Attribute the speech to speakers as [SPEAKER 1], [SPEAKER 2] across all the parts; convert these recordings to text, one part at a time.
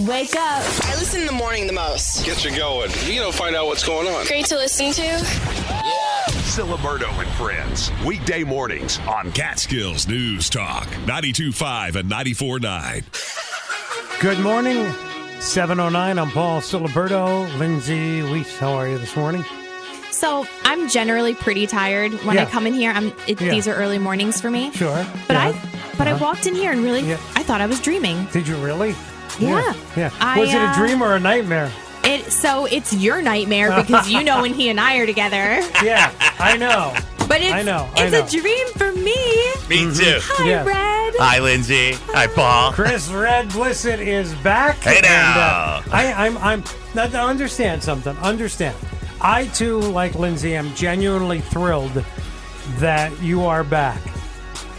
[SPEAKER 1] Wake up.
[SPEAKER 2] I listen in the morning the most.
[SPEAKER 3] Get you going. You know, find out what's going on.
[SPEAKER 2] Great to listen to.
[SPEAKER 4] Ciliberto and Friends. Weekday mornings on
[SPEAKER 5] Catskills News Talk 92.5 and 94.9.
[SPEAKER 6] Good morning. 709. I'm Paul Ciliberto. Lindsay Wheat, how are you this morning?
[SPEAKER 1] So I'm generally pretty tired when
[SPEAKER 6] Yeah.
[SPEAKER 1] I come in here. I'm it,
[SPEAKER 6] Yeah.
[SPEAKER 1] these are early mornings for me.
[SPEAKER 6] Sure.
[SPEAKER 1] But
[SPEAKER 6] Yeah.
[SPEAKER 1] I but
[SPEAKER 6] Uh-huh.
[SPEAKER 1] I walked in here and really
[SPEAKER 6] Yeah.
[SPEAKER 1] I thought I was dreaming.
[SPEAKER 6] Did you really?
[SPEAKER 1] Yeah.
[SPEAKER 6] Yeah.
[SPEAKER 1] I,
[SPEAKER 6] Was it a
[SPEAKER 1] uh,
[SPEAKER 6] dream or a nightmare?
[SPEAKER 1] It so it's your nightmare because you know when he and I are together.
[SPEAKER 6] Yeah, I know.
[SPEAKER 1] But it's
[SPEAKER 6] I know, I
[SPEAKER 1] it's
[SPEAKER 6] know.
[SPEAKER 1] a dream for me.
[SPEAKER 7] Me too.
[SPEAKER 1] Hi,
[SPEAKER 6] Yes.
[SPEAKER 1] Red.
[SPEAKER 7] Hi, Lindsay. Hi, Paul.
[SPEAKER 6] Chris Red Blisset is back.
[SPEAKER 7] Hey
[SPEAKER 6] and,
[SPEAKER 7] now.
[SPEAKER 6] uh, I, I'm I'm now, now understand something. Understand. I too, like Lindsay, am genuinely thrilled that you are back.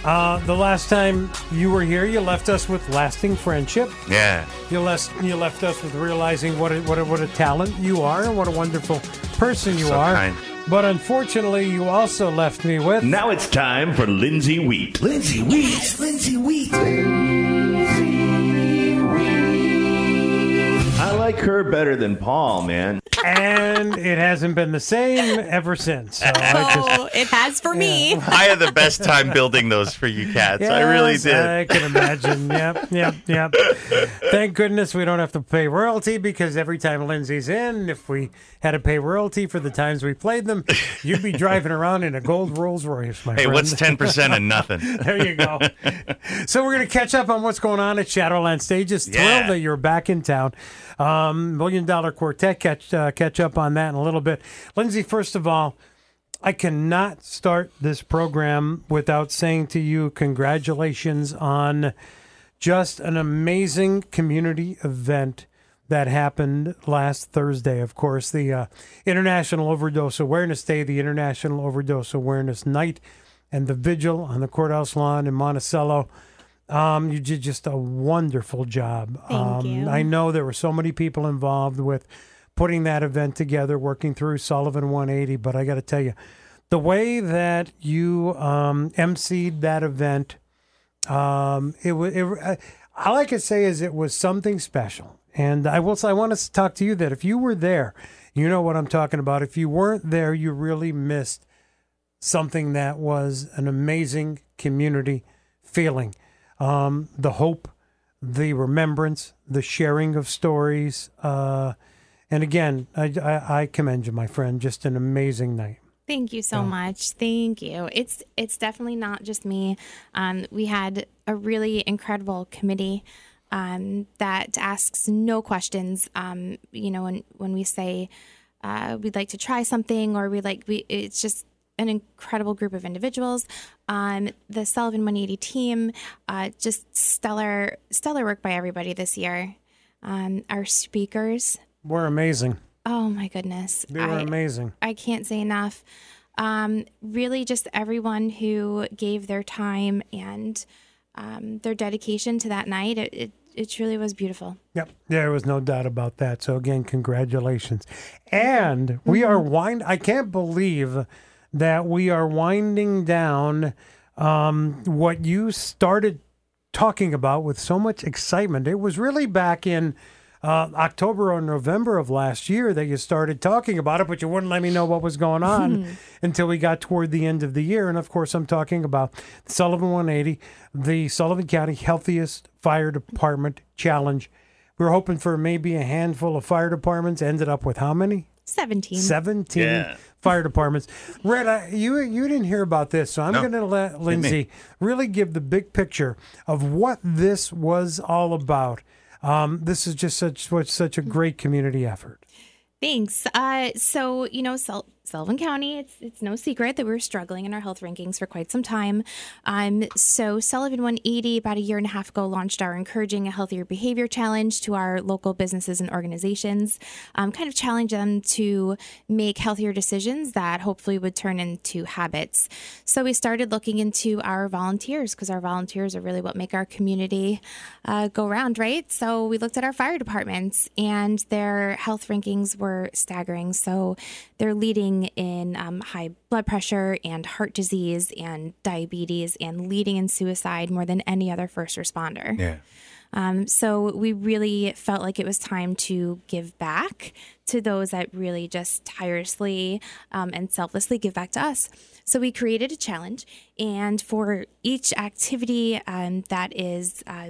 [SPEAKER 6] Uh, the last time you were here, you left us with lasting friendship.
[SPEAKER 7] Yeah.
[SPEAKER 6] You left you left us with realizing what a, what a, what a talent you are and what a wonderful person you
[SPEAKER 7] So
[SPEAKER 6] are.
[SPEAKER 7] kind.
[SPEAKER 6] But unfortunately, you also left me with
[SPEAKER 8] Now it's time for Lindsay Wheat. Lindsay Wheat. Lindsay Wheat. Like her better than Paul, man.
[SPEAKER 6] and it hasn't been the same ever since. So I oh, just,
[SPEAKER 1] Oh, it has for me.
[SPEAKER 7] I had the best time building those for you cats. I really did.
[SPEAKER 6] I can imagine. yep, yep, yep. Thank goodness we don't have to pay royalty because every time Lindsay's in, if we had to pay royalty for the times we played them, you'd be driving around in a gold Rolls Royce, my
[SPEAKER 7] hey,
[SPEAKER 6] friend.
[SPEAKER 7] what's 10% of nothing?
[SPEAKER 6] There you go. so we're going to catch up on what's going on at Shadowland Stages. Thrilled that you're back in town. Um, Million Dollar Quartet. Catch uh, catch up on that in a little bit. Lindsay, first of all, I cannot start this program without saying to you congratulations on just an amazing community event that happened last Thursday. Of course, the uh, International Overdose Awareness Day, the International Overdose Awareness Night, and the vigil on the courthouse lawn in Monticello. Um, you did just a wonderful job.
[SPEAKER 1] Thank
[SPEAKER 6] um,
[SPEAKER 1] you.
[SPEAKER 6] I know there were so many people involved with putting that event together, working through Sullivan 180. But I got to tell you, the way that you um, emceed that event, um, it was. It, uh, all I could say is it was something special. And I will. say I want to talk to you that if you were there, you know what I'm talking about. If you weren't there, you really missed something that was an amazing community feeling. Um, the hope, the remembrance, the sharing of stories. Uh, and again, I, I, I commend you, my friend. Just an amazing night.
[SPEAKER 1] Thank you so much. Thank you. It's it's definitely not just me. Um, we had a really incredible committee um, that asks no questions. Um, you know, when when we say uh, we'd like to try something or we like we, it's just an incredible group of individuals. Um, the Sullivan 180 team, uh, just stellar stellar work by everybody this year. Um, our speakers,
[SPEAKER 6] We're amazing.
[SPEAKER 1] oh my goodness,
[SPEAKER 6] They were
[SPEAKER 1] I-
[SPEAKER 6] amazing.
[SPEAKER 1] I can't say enough. Um, really, just everyone who gave their time and um, their dedication to that night. It, it, it truly was beautiful.
[SPEAKER 6] Yep, there was no doubt about that. So again, congratulations. And we are wind. I can't believe that we are winding down um, what you started talking about with so much excitement. It was really back in uh, October or November of last year that you started talking about it, but you wouldn't let me know what was going on until we got toward the end of the year. And of course, I'm talking about Sullivan 180, the Sullivan County Healthiest Fire Department Challenge. We were hoping for maybe a handful of fire departments. Ended up with how many?
[SPEAKER 1] 17.
[SPEAKER 6] 17
[SPEAKER 7] Yeah.
[SPEAKER 6] Fire departments. Red, I, you you didn't hear about this, so I'm
[SPEAKER 7] No.
[SPEAKER 6] going to let Lindsay really give the big picture of what this was all about. Um, this is just such was such a great community effort.
[SPEAKER 1] Thanks. Uh, so, you know, Sul- Sullivan County, it's, it's no secret that we were struggling in our health rankings for quite some time. Um, so, Sullivan 180, about a year and a half ago, launched our Encouraging a Healthier Behavior Challenge to our local businesses and organizations, um, kind of challenge them to make healthier decisions that hopefully would turn into habits. So, we started looking into our volunteers because our volunteers are really what make our community uh, go round, right? So, we looked at our fire departments and their health rankings were staggering. So, they're leading in um, high blood pressure and heart disease and diabetes and leading in suicide more than any other first responder.
[SPEAKER 7] Yeah.
[SPEAKER 1] Um, so we really felt like it was time to give back to those that really just tirelessly um, and selflessly give back to us. So we created a challenge, and for each activity um, that is uh,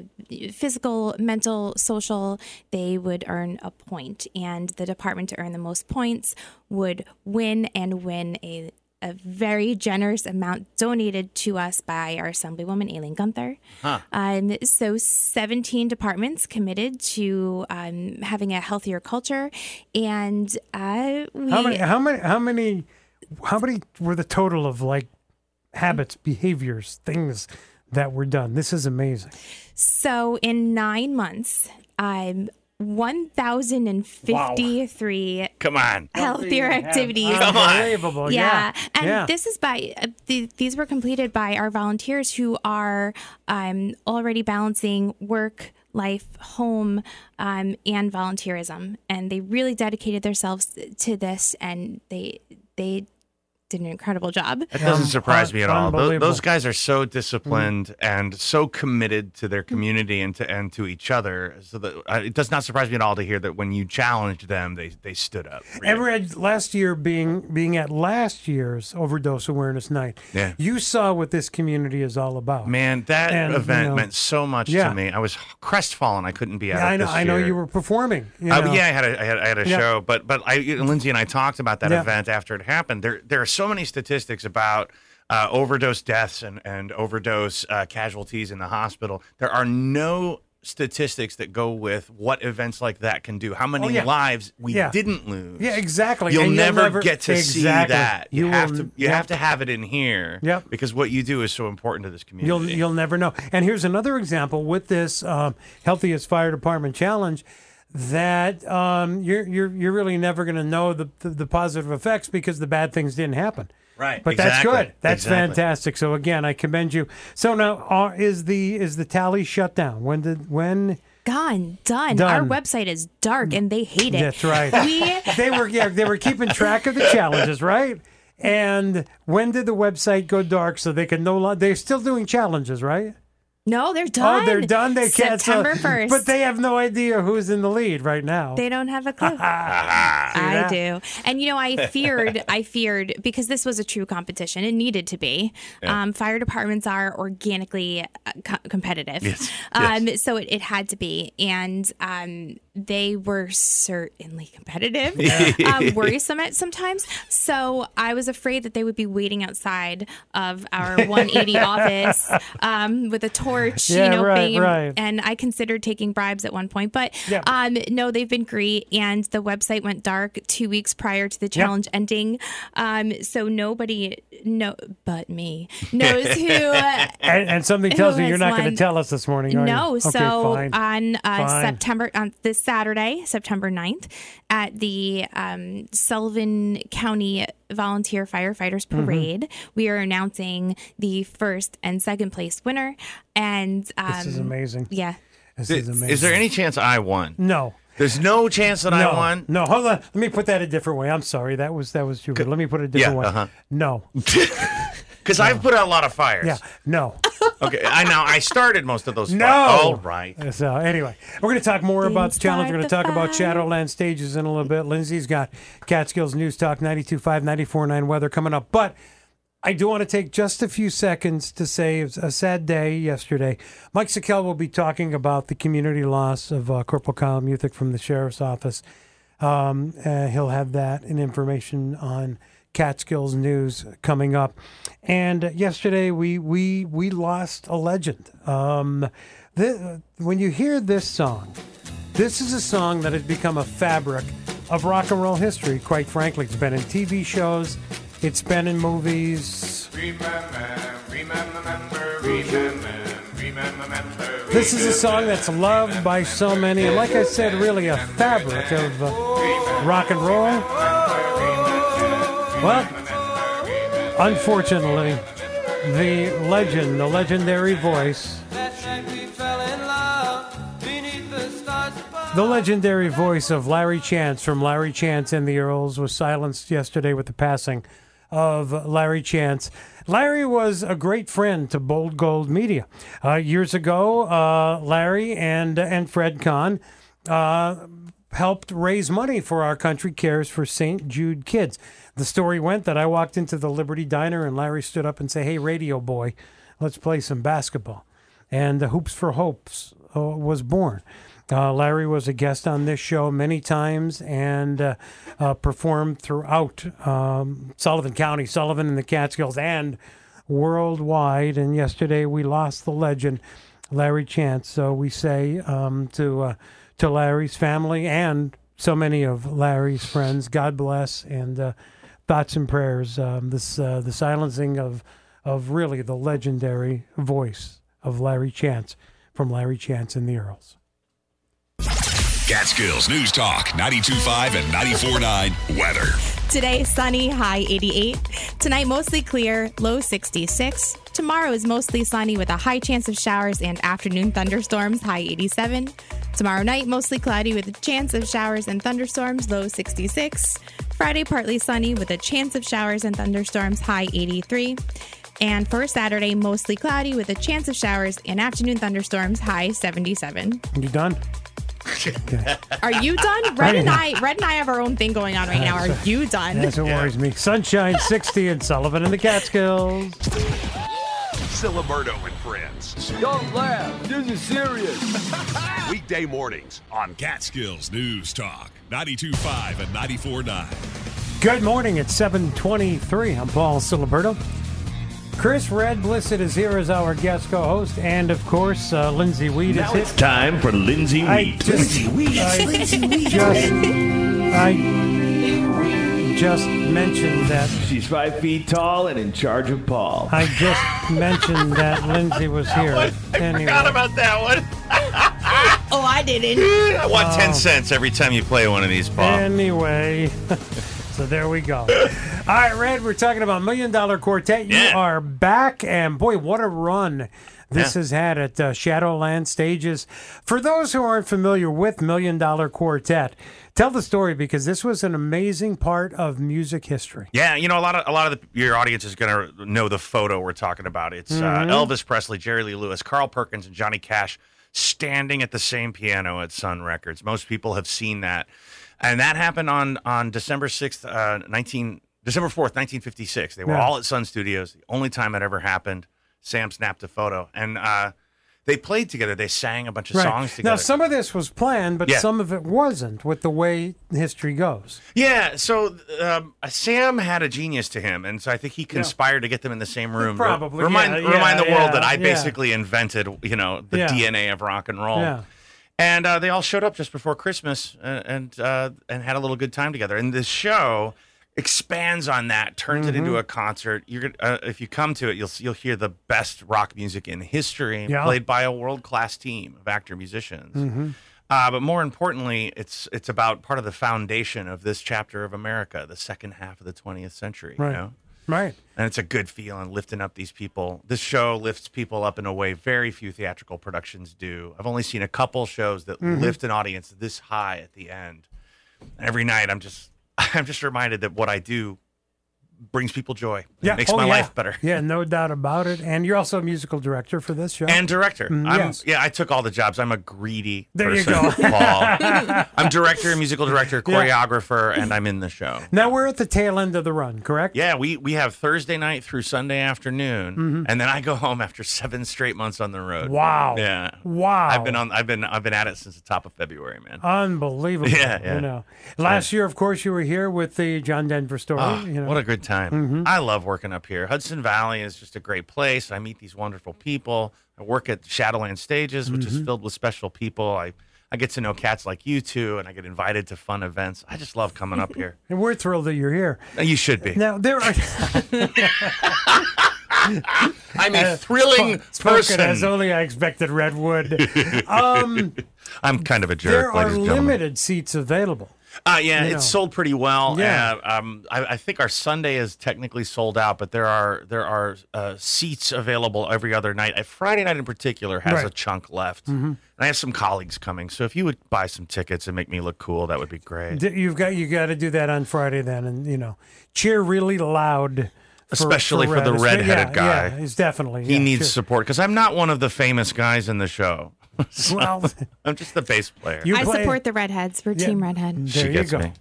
[SPEAKER 1] physical, mental, social, they would earn a point, and the department to earn the most points would win and win a a very generous amount donated to us by our Assemblywoman Aileen Gunther.
[SPEAKER 9] Huh.
[SPEAKER 1] Um, so, 17 departments committed to um, having a healthier culture, and uh, we.
[SPEAKER 6] How many? How many? How many? How many were the total of like habits, behaviors, things that were done? This is amazing.
[SPEAKER 1] So, in nine months, um, 1,053
[SPEAKER 7] Come on.
[SPEAKER 1] healthier activities.
[SPEAKER 7] Come on.
[SPEAKER 6] Unbelievable.
[SPEAKER 1] yeah.
[SPEAKER 6] Yeah.
[SPEAKER 1] And
[SPEAKER 6] yeah.
[SPEAKER 1] this is by, uh, th- these were completed by our volunteers who are um, already balancing work, life, home, um, and volunteerism. And they really dedicated themselves to this and they, they, did an incredible job.
[SPEAKER 7] That doesn't surprise
[SPEAKER 6] un-
[SPEAKER 7] me at all. Tho- Those guys are so disciplined and so committed to their community and to and to each other. So that uh, it does not surprise me at all to hear that when you challenged them, they they stood up. for you.
[SPEAKER 6] Last year being being at last year's overdose awareness night,
[SPEAKER 7] Yeah.
[SPEAKER 6] you saw what this community is all about.
[SPEAKER 7] Man, that
[SPEAKER 6] And, you
[SPEAKER 7] event
[SPEAKER 6] know,
[SPEAKER 7] meant so much
[SPEAKER 6] yeah.
[SPEAKER 7] to me. I was crestfallen. I couldn't be at
[SPEAKER 6] Yeah,
[SPEAKER 7] it
[SPEAKER 6] I know.
[SPEAKER 7] this
[SPEAKER 6] I know
[SPEAKER 7] year.
[SPEAKER 6] you were performing. you
[SPEAKER 7] Uh, yeah, I had a, I had, I had a
[SPEAKER 6] Yeah.
[SPEAKER 7] show, but but I Lindsay and I talked about that
[SPEAKER 6] Yeah.
[SPEAKER 7] event after it happened. There there are so many statistics about uh, overdose deaths and and overdose uh, casualties in the hospital. There are no statistics that go with what events like that can do. How many
[SPEAKER 6] Oh, yeah.
[SPEAKER 7] lives we
[SPEAKER 6] Yeah.
[SPEAKER 7] didn't lose.
[SPEAKER 6] Yeah, exactly.
[SPEAKER 7] You'll,
[SPEAKER 6] And
[SPEAKER 7] never, get to see that. You,
[SPEAKER 6] You
[SPEAKER 7] have
[SPEAKER 6] will-
[SPEAKER 7] to you have to have it in here.
[SPEAKER 6] Yep.
[SPEAKER 7] Because what you do is so important to this community.
[SPEAKER 6] You'll you'll never know. And here's another example with this um, healthiest fire department challenge that um, you're you're you're really never going to know the, the the positive effects because the bad things didn't happen.
[SPEAKER 7] Right,
[SPEAKER 6] But that's good. That's
[SPEAKER 7] exactly.
[SPEAKER 6] fantastic. So again, I commend you. So now uh, is the is the tally shut down? When did when?
[SPEAKER 1] Gone, done.
[SPEAKER 6] Done.
[SPEAKER 1] Our website is dark and they hate it.
[SPEAKER 6] That's right.
[SPEAKER 1] We
[SPEAKER 6] they were yeah they were keeping track of the challenges, right? And when did the website go dark so they can no longer? They're still doing challenges, right?
[SPEAKER 1] No, they're done.
[SPEAKER 6] Oh, they're done. They can't. so-
[SPEAKER 1] September first.
[SPEAKER 6] But they have no idea who's in the lead right now.
[SPEAKER 1] They don't have a clue. I do. And you know, I feared, I feared because this was a true competition. It needed to be. Um, fire departments are organically uh, co- competitive.
[SPEAKER 7] Yes,
[SPEAKER 1] Um, so it, it had to be. And um, they were certainly competitive, um, worrisome at sometimes. So I was afraid that they would be waiting outside of our 180 office um, with a torch,
[SPEAKER 6] Yeah,
[SPEAKER 1] you know,
[SPEAKER 6] right,
[SPEAKER 1] banging-
[SPEAKER 6] right.
[SPEAKER 1] and I considered taking bribes at one point, but
[SPEAKER 6] Yeah.
[SPEAKER 1] um, no, they've been great. And the website went dark two weeks prior to the challenge ending, um, so nobody, no, but me knows who. Uh,
[SPEAKER 6] and, and something tells me you're not going to tell us this morning, are
[SPEAKER 1] no,
[SPEAKER 6] you? Okay,
[SPEAKER 1] so
[SPEAKER 6] fine.
[SPEAKER 1] on uh,
[SPEAKER 6] Fine.
[SPEAKER 1] September on this Saturday, September 9th, at the um, Sullivan County Volunteer Firefighters
[SPEAKER 6] Mm-hmm.
[SPEAKER 1] Parade, we are announcing the first and second place winner. And um,
[SPEAKER 6] this is amazing.
[SPEAKER 1] Yeah.
[SPEAKER 6] This
[SPEAKER 7] Is,
[SPEAKER 6] is amazing.
[SPEAKER 7] there any chance I won?
[SPEAKER 6] No.
[SPEAKER 7] There's no chance that
[SPEAKER 6] no,
[SPEAKER 7] I won.
[SPEAKER 6] No, hold on. Let me put that a different way. I'm sorry. That was that was too good. Let me put it a different
[SPEAKER 7] Yeah,
[SPEAKER 6] way.
[SPEAKER 7] uh-huh.
[SPEAKER 6] No.
[SPEAKER 7] Because I've put out a lot of fires.
[SPEAKER 6] Yeah. No.
[SPEAKER 7] Okay. I know. I started most of those.
[SPEAKER 6] No.
[SPEAKER 7] Fires. All right.
[SPEAKER 6] So anyway, we're going to talk more about the challenge. We're going to talk
[SPEAKER 1] the
[SPEAKER 6] about. Shadowland stages in a little bit. Lindsay's got Catskills News Talk 92.5, 94.9 weather coming up. But I do want to take just a few seconds to say it's a sad day yesterday. Mike Sakel will be talking about the community loss of uh, Corporal Kyle Muthick from the Sheriff's Office. Um, uh, he'll have that and information on Catskills News coming up. And yesterday we we we lost a legend. Um, when you hear this song, this is a song that has become a fabric of rock and roll history. Quite frankly, it's been in TV shows, it's been in movies. This is a song that's loved by so many, and like I said, really a fabric of uh, rock and roll. Well, unfortunately, the legend, the legendary voice, the legendary voice of Larry Chance from Larry Chance and the Earls was silenced yesterday with the passing of Larry Chance. Larry was a great friend to Bold Gold Media. Uh, years ago, uh, Larry and and Fred Kahn uh, helped raise money for our country cares for St. Jude kids. The story went that I walked into the Liberty Diner and Larry stood up and said, "Hey, radio boy, let's play some basketball." And the Hoops for Hopes uh, was born. Uh, Larry was a guest on this show many times and uh, uh, performed throughout um, Sullivan County, Sullivan and the Catskills, and worldwide. And yesterday we lost the legend, Larry Chance. So we say um, to uh, to Larry's family and so many of Larry's friends, God bless and uh, thoughts and prayers. Um, this uh, the silencing of of really the legendary voice of Larry Chance from Larry Chance and the Earls.
[SPEAKER 5] Catskills News Talk 92.5 and 94.9 weather.
[SPEAKER 1] Today, sunny, high 88. Tonight, mostly clear, low 66. Tomorrow is mostly sunny with a high chance of showers and afternoon thunderstorms, high 87. Tomorrow night, mostly cloudy with a chance of showers and thunderstorms, low 66. Friday, partly sunny with a chance of showers and thunderstorms, high 83. And for Saturday, mostly cloudy with a chance of showers and afternoon thunderstorms, high 77.
[SPEAKER 6] You done?
[SPEAKER 1] Are you done? Red and I, Red and I have our own thing going on right now. Are you done?
[SPEAKER 6] That's what worries me. Sunshine 60 in Sullivan and the Catskills.
[SPEAKER 4] Ciliberto and Friends.
[SPEAKER 9] Don't laugh. This is serious.
[SPEAKER 4] Weekday mornings on
[SPEAKER 5] Catskills News Talk 92.5 and 94.9.
[SPEAKER 6] Good morning. It's 723. I'm Paul Ciliberto. Chris Red Blisset is here as our guest co-host, and of course, uh, Lindsay Wheat
[SPEAKER 8] Now
[SPEAKER 6] is
[SPEAKER 8] it's
[SPEAKER 6] here.
[SPEAKER 8] time for Lindsay
[SPEAKER 6] I
[SPEAKER 8] Wheat.
[SPEAKER 6] just-
[SPEAKER 8] Lindsay Wheat.
[SPEAKER 6] I
[SPEAKER 8] Lindsay Wheat.
[SPEAKER 6] just, I just mentioned that.
[SPEAKER 9] She's five feet tall and in charge of Paul.
[SPEAKER 6] I just mentioned that Lindsay was here. Anyway,
[SPEAKER 7] Forgot about that one.
[SPEAKER 1] Oh, I didn't.
[SPEAKER 7] I want 10 cents every time you play one of these, Paul.
[SPEAKER 6] Anyway, so there we go. All right, Red, we're talking about Million Dollar Quartet. You
[SPEAKER 7] Yeah.
[SPEAKER 6] are back, and boy, what a run this
[SPEAKER 7] Yeah.
[SPEAKER 6] has had at uh, Shadowland Stages. For those who aren't familiar with Million Dollar Quartet, tell the story because this was an amazing part of music history.
[SPEAKER 7] Yeah, you know, a lot of a lot of the, your audience is going to know the photo we're talking about. It's
[SPEAKER 6] Mm-hmm.
[SPEAKER 7] uh, Elvis Presley, Jerry Lee Lewis, Carl Perkins, and Johnny Cash standing at the same piano at Sun Records. Most people have seen that, and that happened on on December sixth, uh, nineteen December fourth, nineteen fifty six. They were
[SPEAKER 6] Yeah.
[SPEAKER 7] all at Sun Studios. The only time it ever happened. Sam snapped a photo, and uh, they played together. They sang a bunch of songs together.
[SPEAKER 6] Now, some of this was planned, but
[SPEAKER 7] Yeah.
[SPEAKER 6] some of it wasn't with the way history goes.
[SPEAKER 7] Yeah, so um, Sam had a genius to him, and so I think he conspired to get them in the same room.
[SPEAKER 6] Probably,
[SPEAKER 7] remind
[SPEAKER 6] yeah,
[SPEAKER 7] remind the
[SPEAKER 6] yeah,
[SPEAKER 7] world that I
[SPEAKER 6] yeah.
[SPEAKER 7] basically invented, you know, the
[SPEAKER 6] Yeah.
[SPEAKER 7] DNA of rock and roll.
[SPEAKER 6] Yeah.
[SPEAKER 7] And uh, they all showed up just before Christmas and and, uh, and had a little good time together. And this show expands on that, turns it
[SPEAKER 6] Mm-hmm.
[SPEAKER 7] into a concert. You're gonna, uh, if you come to it, you'll you'll hear the best rock music in history,
[SPEAKER 6] Yeah.
[SPEAKER 7] played by a world class team of actor musicians.
[SPEAKER 6] Mm-hmm.
[SPEAKER 7] Uh, but more importantly, it's it's about part of the foundation of this chapter of America, the second half of the 20th century.
[SPEAKER 6] Right.
[SPEAKER 7] You know,
[SPEAKER 6] Right.
[SPEAKER 7] and it's a good feeling lifting up these people. This show lifts people up in a way very few theatrical productions do. I've only seen a couple shows that
[SPEAKER 6] Mm-hmm.
[SPEAKER 7] lift an audience this high at the end. And every night, I'm just I'm just reminded that what I do brings people joy. It
[SPEAKER 6] Yeah.
[SPEAKER 7] makes
[SPEAKER 6] oh,
[SPEAKER 7] my
[SPEAKER 6] yeah.
[SPEAKER 7] life better.
[SPEAKER 6] Yeah, no doubt about it. And you're also a musical director for this show.
[SPEAKER 7] And director.
[SPEAKER 6] Mm,
[SPEAKER 7] I'm,
[SPEAKER 6] yes.
[SPEAKER 7] Yeah, I took all the jobs. I'm a greedy
[SPEAKER 6] There you go.
[SPEAKER 7] Paul. I'm director, musical director,
[SPEAKER 6] Yeah.
[SPEAKER 7] choreographer, and I'm in the show.
[SPEAKER 6] now we're at the tail end of the run, correct?
[SPEAKER 7] Yeah, we, we have Thursday night through Sunday afternoon, and then I go home after seven straight months on the road.
[SPEAKER 6] Mm-hmm. Wow.
[SPEAKER 7] Yeah.
[SPEAKER 6] Wow.
[SPEAKER 7] I've been on. I've been. I've been at it since the top of February, man.
[SPEAKER 6] Unbelievable.
[SPEAKER 7] Yeah, yeah.
[SPEAKER 6] You know, last year, of course, you were here with the John Denver story.
[SPEAKER 7] Oh,
[SPEAKER 6] you know.
[SPEAKER 7] What a good time!
[SPEAKER 6] Mm-hmm.
[SPEAKER 7] I love working up here. Hudson Valley is just a great place. I meet these wonderful people. I work at Shadowland Stages, which
[SPEAKER 6] Mm-hmm.
[SPEAKER 7] is filled with special people. I I get to know cats like you two, and I get invited to fun events. I just love coming up here.
[SPEAKER 6] and we're thrilled that you're here.
[SPEAKER 7] You should be.
[SPEAKER 6] Now there are
[SPEAKER 7] I'm a thrilling
[SPEAKER 6] spoken
[SPEAKER 7] person.
[SPEAKER 6] as only I expected. Redwood. Um,
[SPEAKER 7] I'm kind of a jerk,
[SPEAKER 6] there are
[SPEAKER 7] ladies and
[SPEAKER 6] limited seats available.
[SPEAKER 7] Uh, yeah,
[SPEAKER 6] you know.
[SPEAKER 7] it's sold pretty well.
[SPEAKER 6] Yeah.
[SPEAKER 7] Uh, um, I, I think our Sunday is technically sold out, but there are there are uh, seats available every other night. Uh, Friday night in particular has
[SPEAKER 6] Right.
[SPEAKER 7] a chunk left. And I have some colleagues coming, so if you would buy some tickets and make me look cool, that would be great.
[SPEAKER 6] You've got you got to do that on Friday then, and you know, cheer really loud
[SPEAKER 7] Especially for
[SPEAKER 6] Red.
[SPEAKER 7] the redheaded
[SPEAKER 6] yeah,
[SPEAKER 7] guy.
[SPEAKER 6] Yeah, he's definitely.
[SPEAKER 7] He
[SPEAKER 6] yeah,
[SPEAKER 7] needs
[SPEAKER 6] sure.
[SPEAKER 7] support because I'm not one of the famous guys in the show. So,
[SPEAKER 6] Well,
[SPEAKER 7] I'm just the bass player.
[SPEAKER 6] you
[SPEAKER 1] I
[SPEAKER 6] play-
[SPEAKER 1] support the redheads. We're
[SPEAKER 6] Yeah.
[SPEAKER 1] Team Redhead.
[SPEAKER 6] There
[SPEAKER 7] she
[SPEAKER 6] you
[SPEAKER 7] gets
[SPEAKER 6] go.
[SPEAKER 7] me.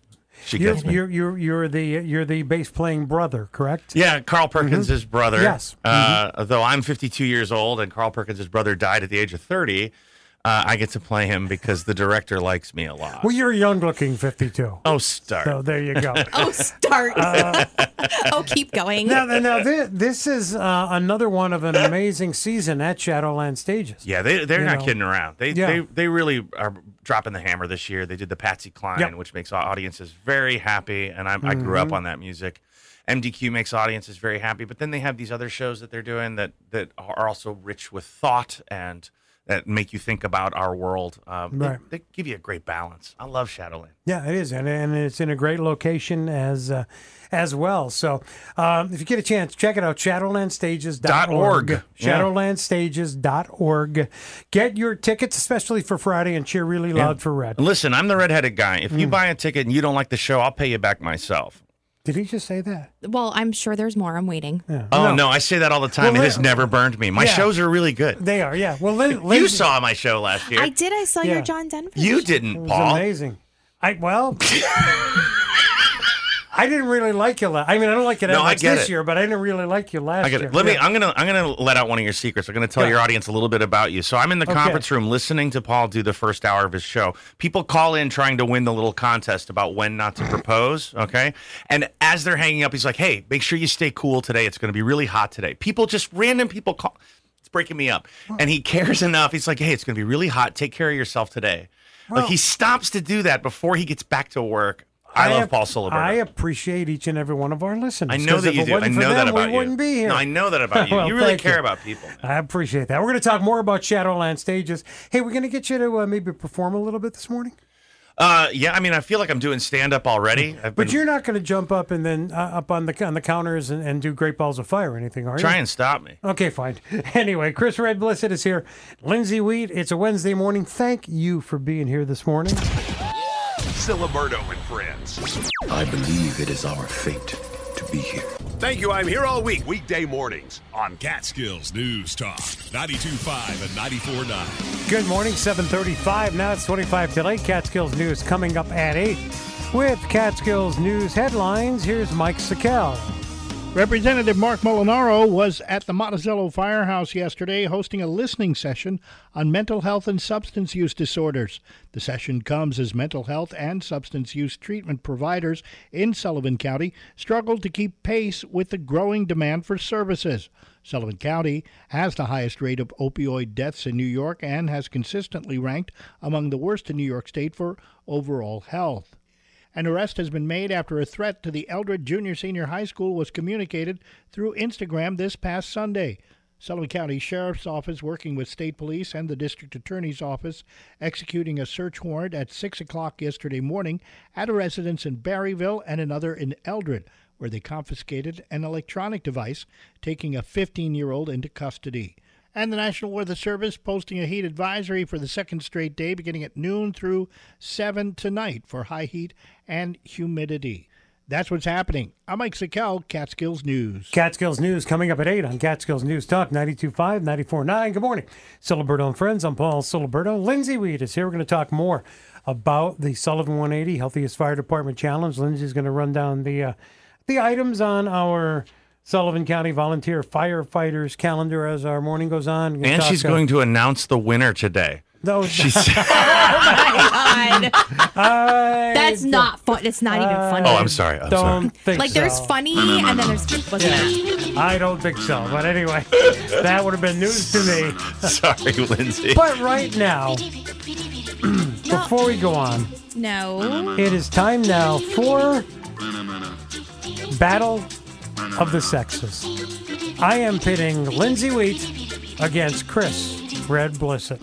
[SPEAKER 7] She
[SPEAKER 6] You're,
[SPEAKER 7] gets me.
[SPEAKER 6] you're you're you're the you're the bass playing brother, correct?
[SPEAKER 7] Yeah, Carl Perkins' his brother.
[SPEAKER 6] Mm-hmm. Yes. Mm-hmm.
[SPEAKER 7] Uh, though I'm 52 years old and Carl Perkins' brother died at the age of 30, uh, I get to play him because the director likes me a lot.
[SPEAKER 6] Well, you're a young looking 52.
[SPEAKER 7] oh, start.
[SPEAKER 6] So there you go.
[SPEAKER 1] Oh, start.
[SPEAKER 6] Uh,
[SPEAKER 1] oh, keep going.
[SPEAKER 6] now, now this, this is uh, another one of an amazing season at Shadowland Stages.
[SPEAKER 7] yeah, they, they're
[SPEAKER 6] You
[SPEAKER 7] not
[SPEAKER 6] know.
[SPEAKER 7] kidding around. They,
[SPEAKER 6] Yeah.
[SPEAKER 7] they they really are dropping the hammer this year. They did the Patsy Cline,
[SPEAKER 6] Yep.
[SPEAKER 7] which makes audiences very happy, and I, I grew up
[SPEAKER 6] Mm-hmm.
[SPEAKER 7] on that music. MDQ makes audiences very happy, but then they have these other shows that they're doing that that are also rich with thought and that make you think about our world. Um, they-
[SPEAKER 6] Right.
[SPEAKER 7] they, give you a great balance. I love Shadowland.
[SPEAKER 6] Yeah, it is, and, and it's in a great location as uh, as well. So, um, if you get a chance, check it out. Shadowlandstages.org.
[SPEAKER 7] .org.
[SPEAKER 6] Shadowlandstages.org. Get your tickets, especially for Friday, and cheer really loud for Red.
[SPEAKER 7] Listen, I'm the redheaded guy. If
[SPEAKER 6] Mm.
[SPEAKER 7] you buy a ticket and you don't like the show, I'll pay you back myself.
[SPEAKER 6] Did he just say that?
[SPEAKER 1] Well, I'm sure there's more. I'm waiting.
[SPEAKER 6] Yeah.
[SPEAKER 7] Oh no, I say that all the time.
[SPEAKER 6] Well,
[SPEAKER 7] it has never burned me. My
[SPEAKER 6] Yeah.
[SPEAKER 7] shows are really good.
[SPEAKER 6] They are, yeah. Well, Lin-
[SPEAKER 7] You saw my show last year.
[SPEAKER 1] I did. I saw
[SPEAKER 6] Yeah.
[SPEAKER 1] your John Denver.
[SPEAKER 7] you
[SPEAKER 1] show.
[SPEAKER 7] didn't,
[SPEAKER 6] It was
[SPEAKER 7] Paul.
[SPEAKER 6] amazing. I well, I didn't really like you. La- I mean, I don't like you that
[SPEAKER 7] No, I get
[SPEAKER 6] this
[SPEAKER 7] it.
[SPEAKER 6] year, but I didn't really like you last
[SPEAKER 7] I get
[SPEAKER 6] year.
[SPEAKER 7] it. Let me.
[SPEAKER 6] Yeah.
[SPEAKER 7] I'm gonna. I'm gonna let out one of your secrets. I'm gonna tell
[SPEAKER 6] Yeah.
[SPEAKER 7] your audience a little bit about you. So I'm in the
[SPEAKER 6] Okay.
[SPEAKER 7] conference room listening to Paul do the first hour of his show. People call in trying to win the little contest about when not to propose. Okay, and as they're hanging up, he's like, "Hey, make sure you stay cool today. It's gonna be really hot today." People just random people call. It's breaking me up, and he cares enough. He's like, "Hey, it's gonna be really hot. Take care of yourself today." like he stops to do that before he gets back to work. I, love
[SPEAKER 6] ap-
[SPEAKER 7] Paul Ciliberto.
[SPEAKER 6] I appreciate each and every one of our listeners.
[SPEAKER 7] I know that you do. I know
[SPEAKER 6] them,
[SPEAKER 7] that about
[SPEAKER 6] we
[SPEAKER 7] you.
[SPEAKER 6] wouldn't be here.
[SPEAKER 7] No, I know that about you.
[SPEAKER 6] Well,
[SPEAKER 7] you really care
[SPEAKER 6] you.
[SPEAKER 7] about people.
[SPEAKER 6] I appreciate that. We're going to talk more about Shadowland stages. Hey, we're going to get you to uh, maybe perform a little bit this morning.
[SPEAKER 7] Uh, yeah, I mean, I feel like I'm doing stand up already. I've
[SPEAKER 6] But
[SPEAKER 7] been
[SPEAKER 6] you're not going to jump up and then uh, up on the on the counters and, and do Great Balls of Fire or anything, are you?
[SPEAKER 7] try and stop me.
[SPEAKER 6] Okay, fine. Anyway, Chris Red Blisset is here. Lindsay Wheat, it's a Wednesday morning. Thank you for being here this morning.
[SPEAKER 4] Ciliberto and Friends.
[SPEAKER 10] I believe it is our fate to be here.
[SPEAKER 4] Thank you. I'm here all week. Weekday mornings on
[SPEAKER 5] Catskills News Talk 92.5 and 94.9.
[SPEAKER 6] Good morning, 735. Now it's 25 till 8. Catskills News coming up at 8. With Catskills News headlines, here's Mike Sakel.
[SPEAKER 11] Representative Marc Molinaro was at the Monticello Firehouse yesterday hosting a listening session on mental health and substance use disorders. The session comes as mental health and substance use treatment providers in Sullivan County struggle to keep pace with the growing demand for services. Sullivan County has the highest rate of opioid deaths in New York and has consistently ranked among the worst in New York State for overall health. An arrest has been made after a threat to the Eldred Junior Senior High School was communicated through Instagram this past Sunday. Sullivan County Sheriff's Office, working with state police and the district attorney's office, executing a search warrant at 6 o'clock yesterday morning at a residence in Barryville and another in Eldred, where they confiscated an electronic device, taking a 15 year old into custody and the National Weather Service posting a heat advisory for the second straight day beginning at noon through 7 tonight for high heat and humidity. That's what's happening. I'm Mike Sakel, Catskills News.
[SPEAKER 6] Catskills News coming up at 8 on Catskills News Talk 92.5, 94.9. Good morning. Ciliberto and friends. I'm Paul Ciliberto. Lindsay Wheat is here. We're going to talk more about the Sullivan 180 Healthiest Fire Department Challenge. Lindsay's going to run down the uh, the items on our Sullivan County Volunteer Firefighters calendar as our morning goes on. We're
[SPEAKER 7] And she's
[SPEAKER 6] uh,
[SPEAKER 7] going to announce the winner today.
[SPEAKER 6] No,
[SPEAKER 7] She's
[SPEAKER 1] God.
[SPEAKER 6] I
[SPEAKER 1] That's
[SPEAKER 6] don't-
[SPEAKER 1] not fun. It's not even funny.
[SPEAKER 7] Oh, I'm sorry. I'm
[SPEAKER 6] don't
[SPEAKER 7] sorry.
[SPEAKER 6] think
[SPEAKER 1] like there's
[SPEAKER 6] so.
[SPEAKER 1] funny and then there's what's that?
[SPEAKER 6] I don't think so. But anyway, that would have been news to me.
[SPEAKER 7] Sorry, Lindsay.
[SPEAKER 6] But right now, before we go on,
[SPEAKER 1] No.
[SPEAKER 6] it is time now for Battle of the Sexes. I am pitting Lindsay Wheat against Chris Red Blisset.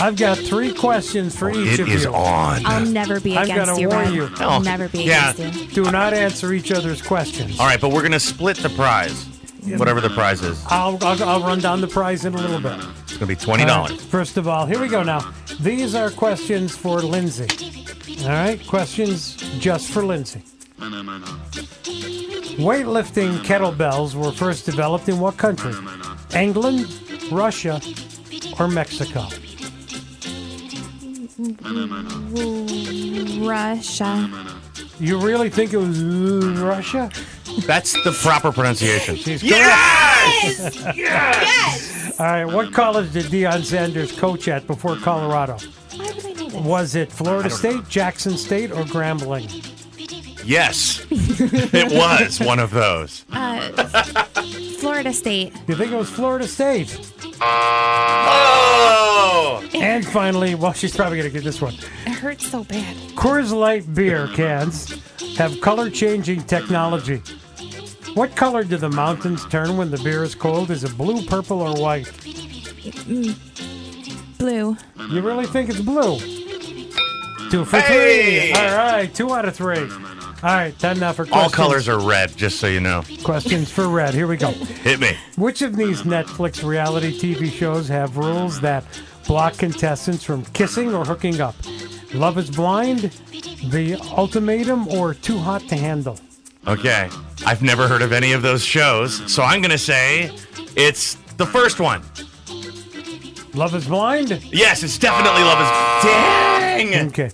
[SPEAKER 6] I've got three questions for oh, each
[SPEAKER 7] It
[SPEAKER 6] of
[SPEAKER 7] is
[SPEAKER 6] you.
[SPEAKER 7] on.
[SPEAKER 1] I'll never be
[SPEAKER 6] I'm
[SPEAKER 1] against
[SPEAKER 6] gonna
[SPEAKER 1] you,
[SPEAKER 6] warn
[SPEAKER 1] Red.
[SPEAKER 6] you.
[SPEAKER 1] I'll
[SPEAKER 7] Oh,
[SPEAKER 1] never be
[SPEAKER 7] yeah.
[SPEAKER 1] against you.
[SPEAKER 6] Do not answer each other's questions.
[SPEAKER 7] All right, but we're going to split the prize, whatever the prize is.
[SPEAKER 6] I'll, I'll, I'll run down the prize in a little bit.
[SPEAKER 7] It's going to be $20.
[SPEAKER 6] All right, First of all, here we go now. These are questions for Lindsay. All right, questions just for Lindsay. Weightlifting kettlebells were first developed in what country? England, Russia, or Mexico?
[SPEAKER 1] Russia.
[SPEAKER 6] You really think it was Russia?
[SPEAKER 7] That's the proper pronunciation.
[SPEAKER 6] She's
[SPEAKER 7] Yes!
[SPEAKER 6] correct.
[SPEAKER 7] Yes!
[SPEAKER 6] All right. What college did Deion Sanders coach at before Colorado?
[SPEAKER 1] Why would I know this?
[SPEAKER 6] Was it Florida State, Jackson State, or Grambling?
[SPEAKER 7] Yes, it was one of those.
[SPEAKER 1] Uh, Florida State.
[SPEAKER 6] You think it was Florida State?
[SPEAKER 7] Oh!
[SPEAKER 6] And finally, well, she's probably going to get this one.
[SPEAKER 1] It hurts so bad.
[SPEAKER 6] Coors Light beer cans have color changing technology. What color do the mountains turn when the beer is cold? Is it blue, purple, or white?
[SPEAKER 1] Mm. Blue.
[SPEAKER 6] You really think it's blue? Two for
[SPEAKER 7] Hey!
[SPEAKER 6] three. All right, two out of three. All right, time now for questions.
[SPEAKER 7] All colors are red, just so you know.
[SPEAKER 6] Questions for Red. Here we go.
[SPEAKER 7] Hit me.
[SPEAKER 6] Which of these Netflix reality TV shows have rules that block contestants from kissing or hooking up? Love is Blind, The Ultimatum, or Too Hot to Handle?
[SPEAKER 7] Okay. I've never heard of any of those shows, so I'm going to say it's the first one.
[SPEAKER 6] Love is Blind?
[SPEAKER 7] Yes, it's definitely Love is. Dang!
[SPEAKER 6] Okay.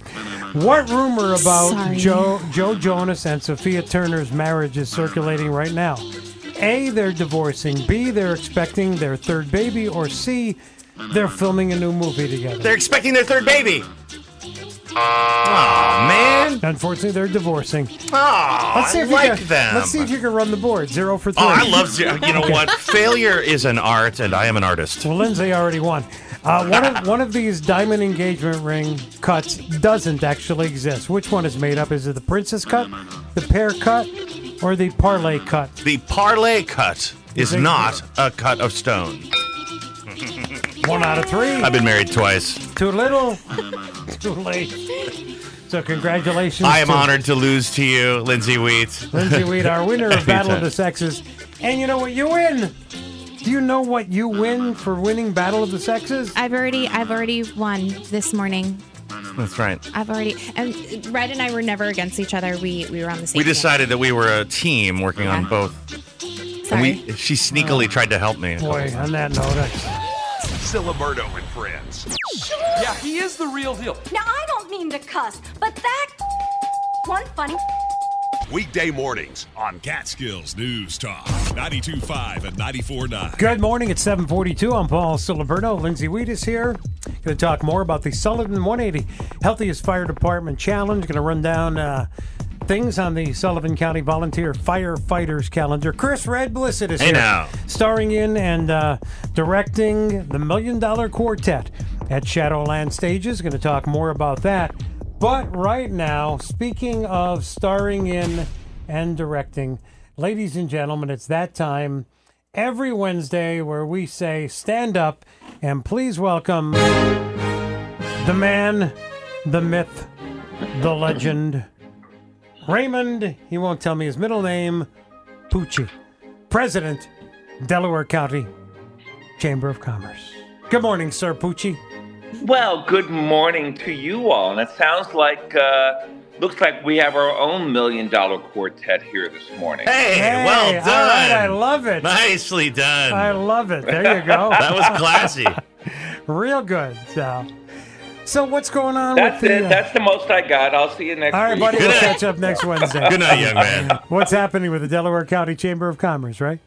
[SPEAKER 6] What rumor about
[SPEAKER 1] Sorry.
[SPEAKER 6] Joe Joe Jonas and Sophia Turner's marriage is circulating right now? A, they're divorcing. B, they're expecting their third baby. Or C, they're filming a new movie together.
[SPEAKER 7] They're expecting their third baby. Oh man!
[SPEAKER 6] Unfortunately, they're divorcing.
[SPEAKER 7] Oh,
[SPEAKER 6] Let's see
[SPEAKER 7] I
[SPEAKER 6] if you
[SPEAKER 7] like
[SPEAKER 6] can,
[SPEAKER 7] them.
[SPEAKER 6] Let's see if you can run the board. Zero for three.
[SPEAKER 7] Oh, I love zero. You know what? Failure is an art, and I am an artist.
[SPEAKER 6] Well, Lindsay already won. Uh, one of one of these diamond engagement ring cuts doesn't actually exist. Which one is made up? Is it the princess cut, the pear cut, or the parlay cut?
[SPEAKER 7] The parlay cut is not a cut of stone.
[SPEAKER 6] One out of three.
[SPEAKER 7] I've been married twice.
[SPEAKER 6] Too little, too late. So congratulations.
[SPEAKER 7] I am
[SPEAKER 6] to
[SPEAKER 7] honored to lose to you, Lindsay Wheat.
[SPEAKER 6] Lindsay Wheat, our winner of Battle of the Sexes. And you know what? You win. Do you know what you win for winning Battle of the Sexes?
[SPEAKER 1] I've already I've already won this morning.
[SPEAKER 7] That's right.
[SPEAKER 1] I've already and Red and I were never against each other. We we were on the same.
[SPEAKER 7] We
[SPEAKER 1] team.
[SPEAKER 7] decided that we were a team working on
[SPEAKER 1] Yeah.
[SPEAKER 7] both. And
[SPEAKER 1] Sorry.
[SPEAKER 7] we, she sneakily tried to help me.
[SPEAKER 6] Boy, on that note, I-
[SPEAKER 4] Ciliberto and friends.
[SPEAKER 12] Yeah, he is the real deal.
[SPEAKER 13] Now, I don't mean to cuss, but that one funny.
[SPEAKER 4] Weekday mornings on
[SPEAKER 5] Catskills News Talk 92.5 and 94.9.
[SPEAKER 6] Good morning. It's 742. I'm Paul Ciliberto. Lindsay Wheat is here. Going to talk more about the Sullivan 180 Healthiest Fire Department Challenge. Going to run down uh, things on the Sullivan County Volunteer Firefighters calendar. Chris Red Blisset is
[SPEAKER 7] Hey
[SPEAKER 6] here.
[SPEAKER 7] now.
[SPEAKER 6] Starring in and uh, directing the Million Dollar Quartet at Shadowland Stages. Going to talk more about that. But right now, speaking of starring in and directing, ladies and gentlemen, it's that time every Wednesday where we say stand up and please welcome the man, the myth, the legend, Raymond, he won't tell me his middle name, Pucci, President, Delaware County Chamber of Commerce. Good morning, Sir Pucci.
[SPEAKER 14] Well, good morning to you all. And it sounds like, uh, looks like we have our own million dollar quartet here this morning.
[SPEAKER 7] Hey,
[SPEAKER 6] Hey,
[SPEAKER 7] well done.
[SPEAKER 6] right, I love it.
[SPEAKER 7] Nicely done.
[SPEAKER 6] I love it. There you go.
[SPEAKER 7] that was classy.
[SPEAKER 6] Real good. So, so what's going on
[SPEAKER 14] That's
[SPEAKER 6] with the?
[SPEAKER 14] it.
[SPEAKER 6] uh,
[SPEAKER 14] That's the most I got. I'll see you next
[SPEAKER 6] all right,
[SPEAKER 14] week.
[SPEAKER 6] buddy. We'll catch up next Wednesday.
[SPEAKER 7] Good night, young man.
[SPEAKER 6] What's happening with the Delaware County Chamber of Commerce, right?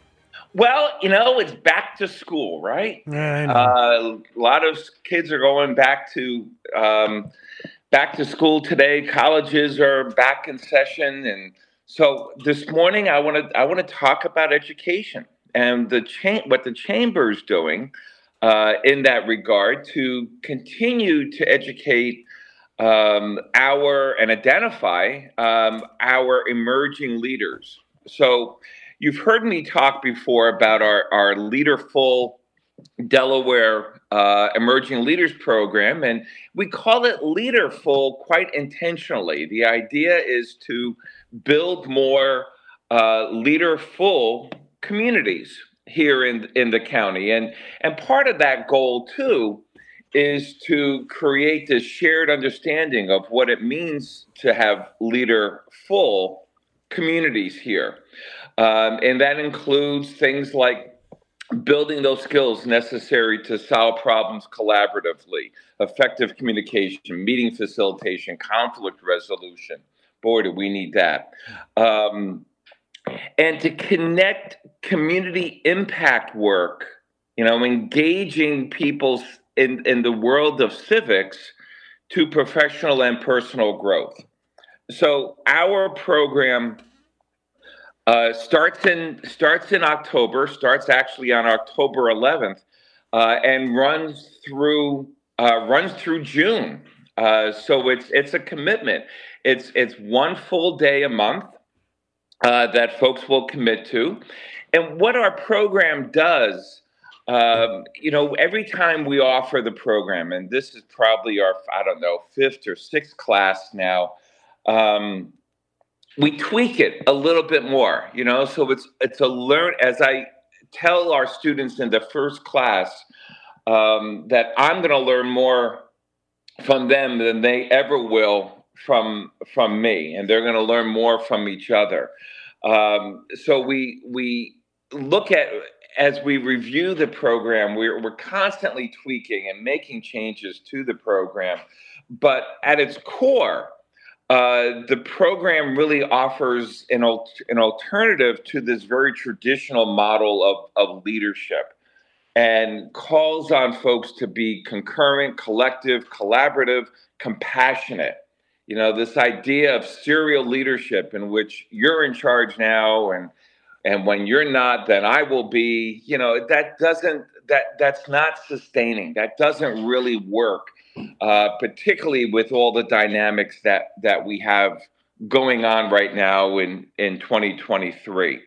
[SPEAKER 14] Well, you know, it's back to school, right?
[SPEAKER 6] Yeah,
[SPEAKER 14] Uh, a lot of kids are going back to um, back to school today. Colleges are back in session, and so this morning I want to I want to talk about education and the cha- what the chamber is doing uh, in that regard to continue to educate um, our and identify um, our emerging leaders. So you've heard me talk before about our, our Leaderful Delaware uh, Emerging Leaders Program, and we call it Leaderful quite intentionally. The idea is to build more uh, leaderful communities here in in the county, and and part of that goal too is to create this shared understanding of what it means to have leaderful communities here. Um, and that includes things like building those skills necessary to solve problems collaboratively, effective communication, meeting facilitation, conflict resolution. Boy, do we need that. Um, and to connect community impact work, you know, engaging people in, in the world of civics to professional and personal growth. So our program uh, starts in starts in October. Starts actually on October 11th, uh, and runs through uh, runs through June. Uh, so it's it's a commitment. It's it's one full day a month uh, that folks will commit to, and what our program does. Um, you know, every time we offer the program, and this is probably our, I don't know, fifth or sixth class now, um, we tweak it a little bit more, you know. So it's it's a learn as I tell our students in the first class um, that I'm going to learn more from them than they ever will from from me, and they're going to learn more from each other. Um, so we we look at as we review the program, we're we're constantly tweaking and making changes to the program, but at its core uh, the program really offers an, al- an alternative to this very traditional model of, of leadership and calls on folks to be concurrent, collective, collaborative, compassionate. You know, this idea of serial leadership in which you're in charge now and and when you're not, then I will be, you know, that doesn't that that's not sustaining. That doesn't really work uh, particularly with all the dynamics that that we have going on right now in in 2023.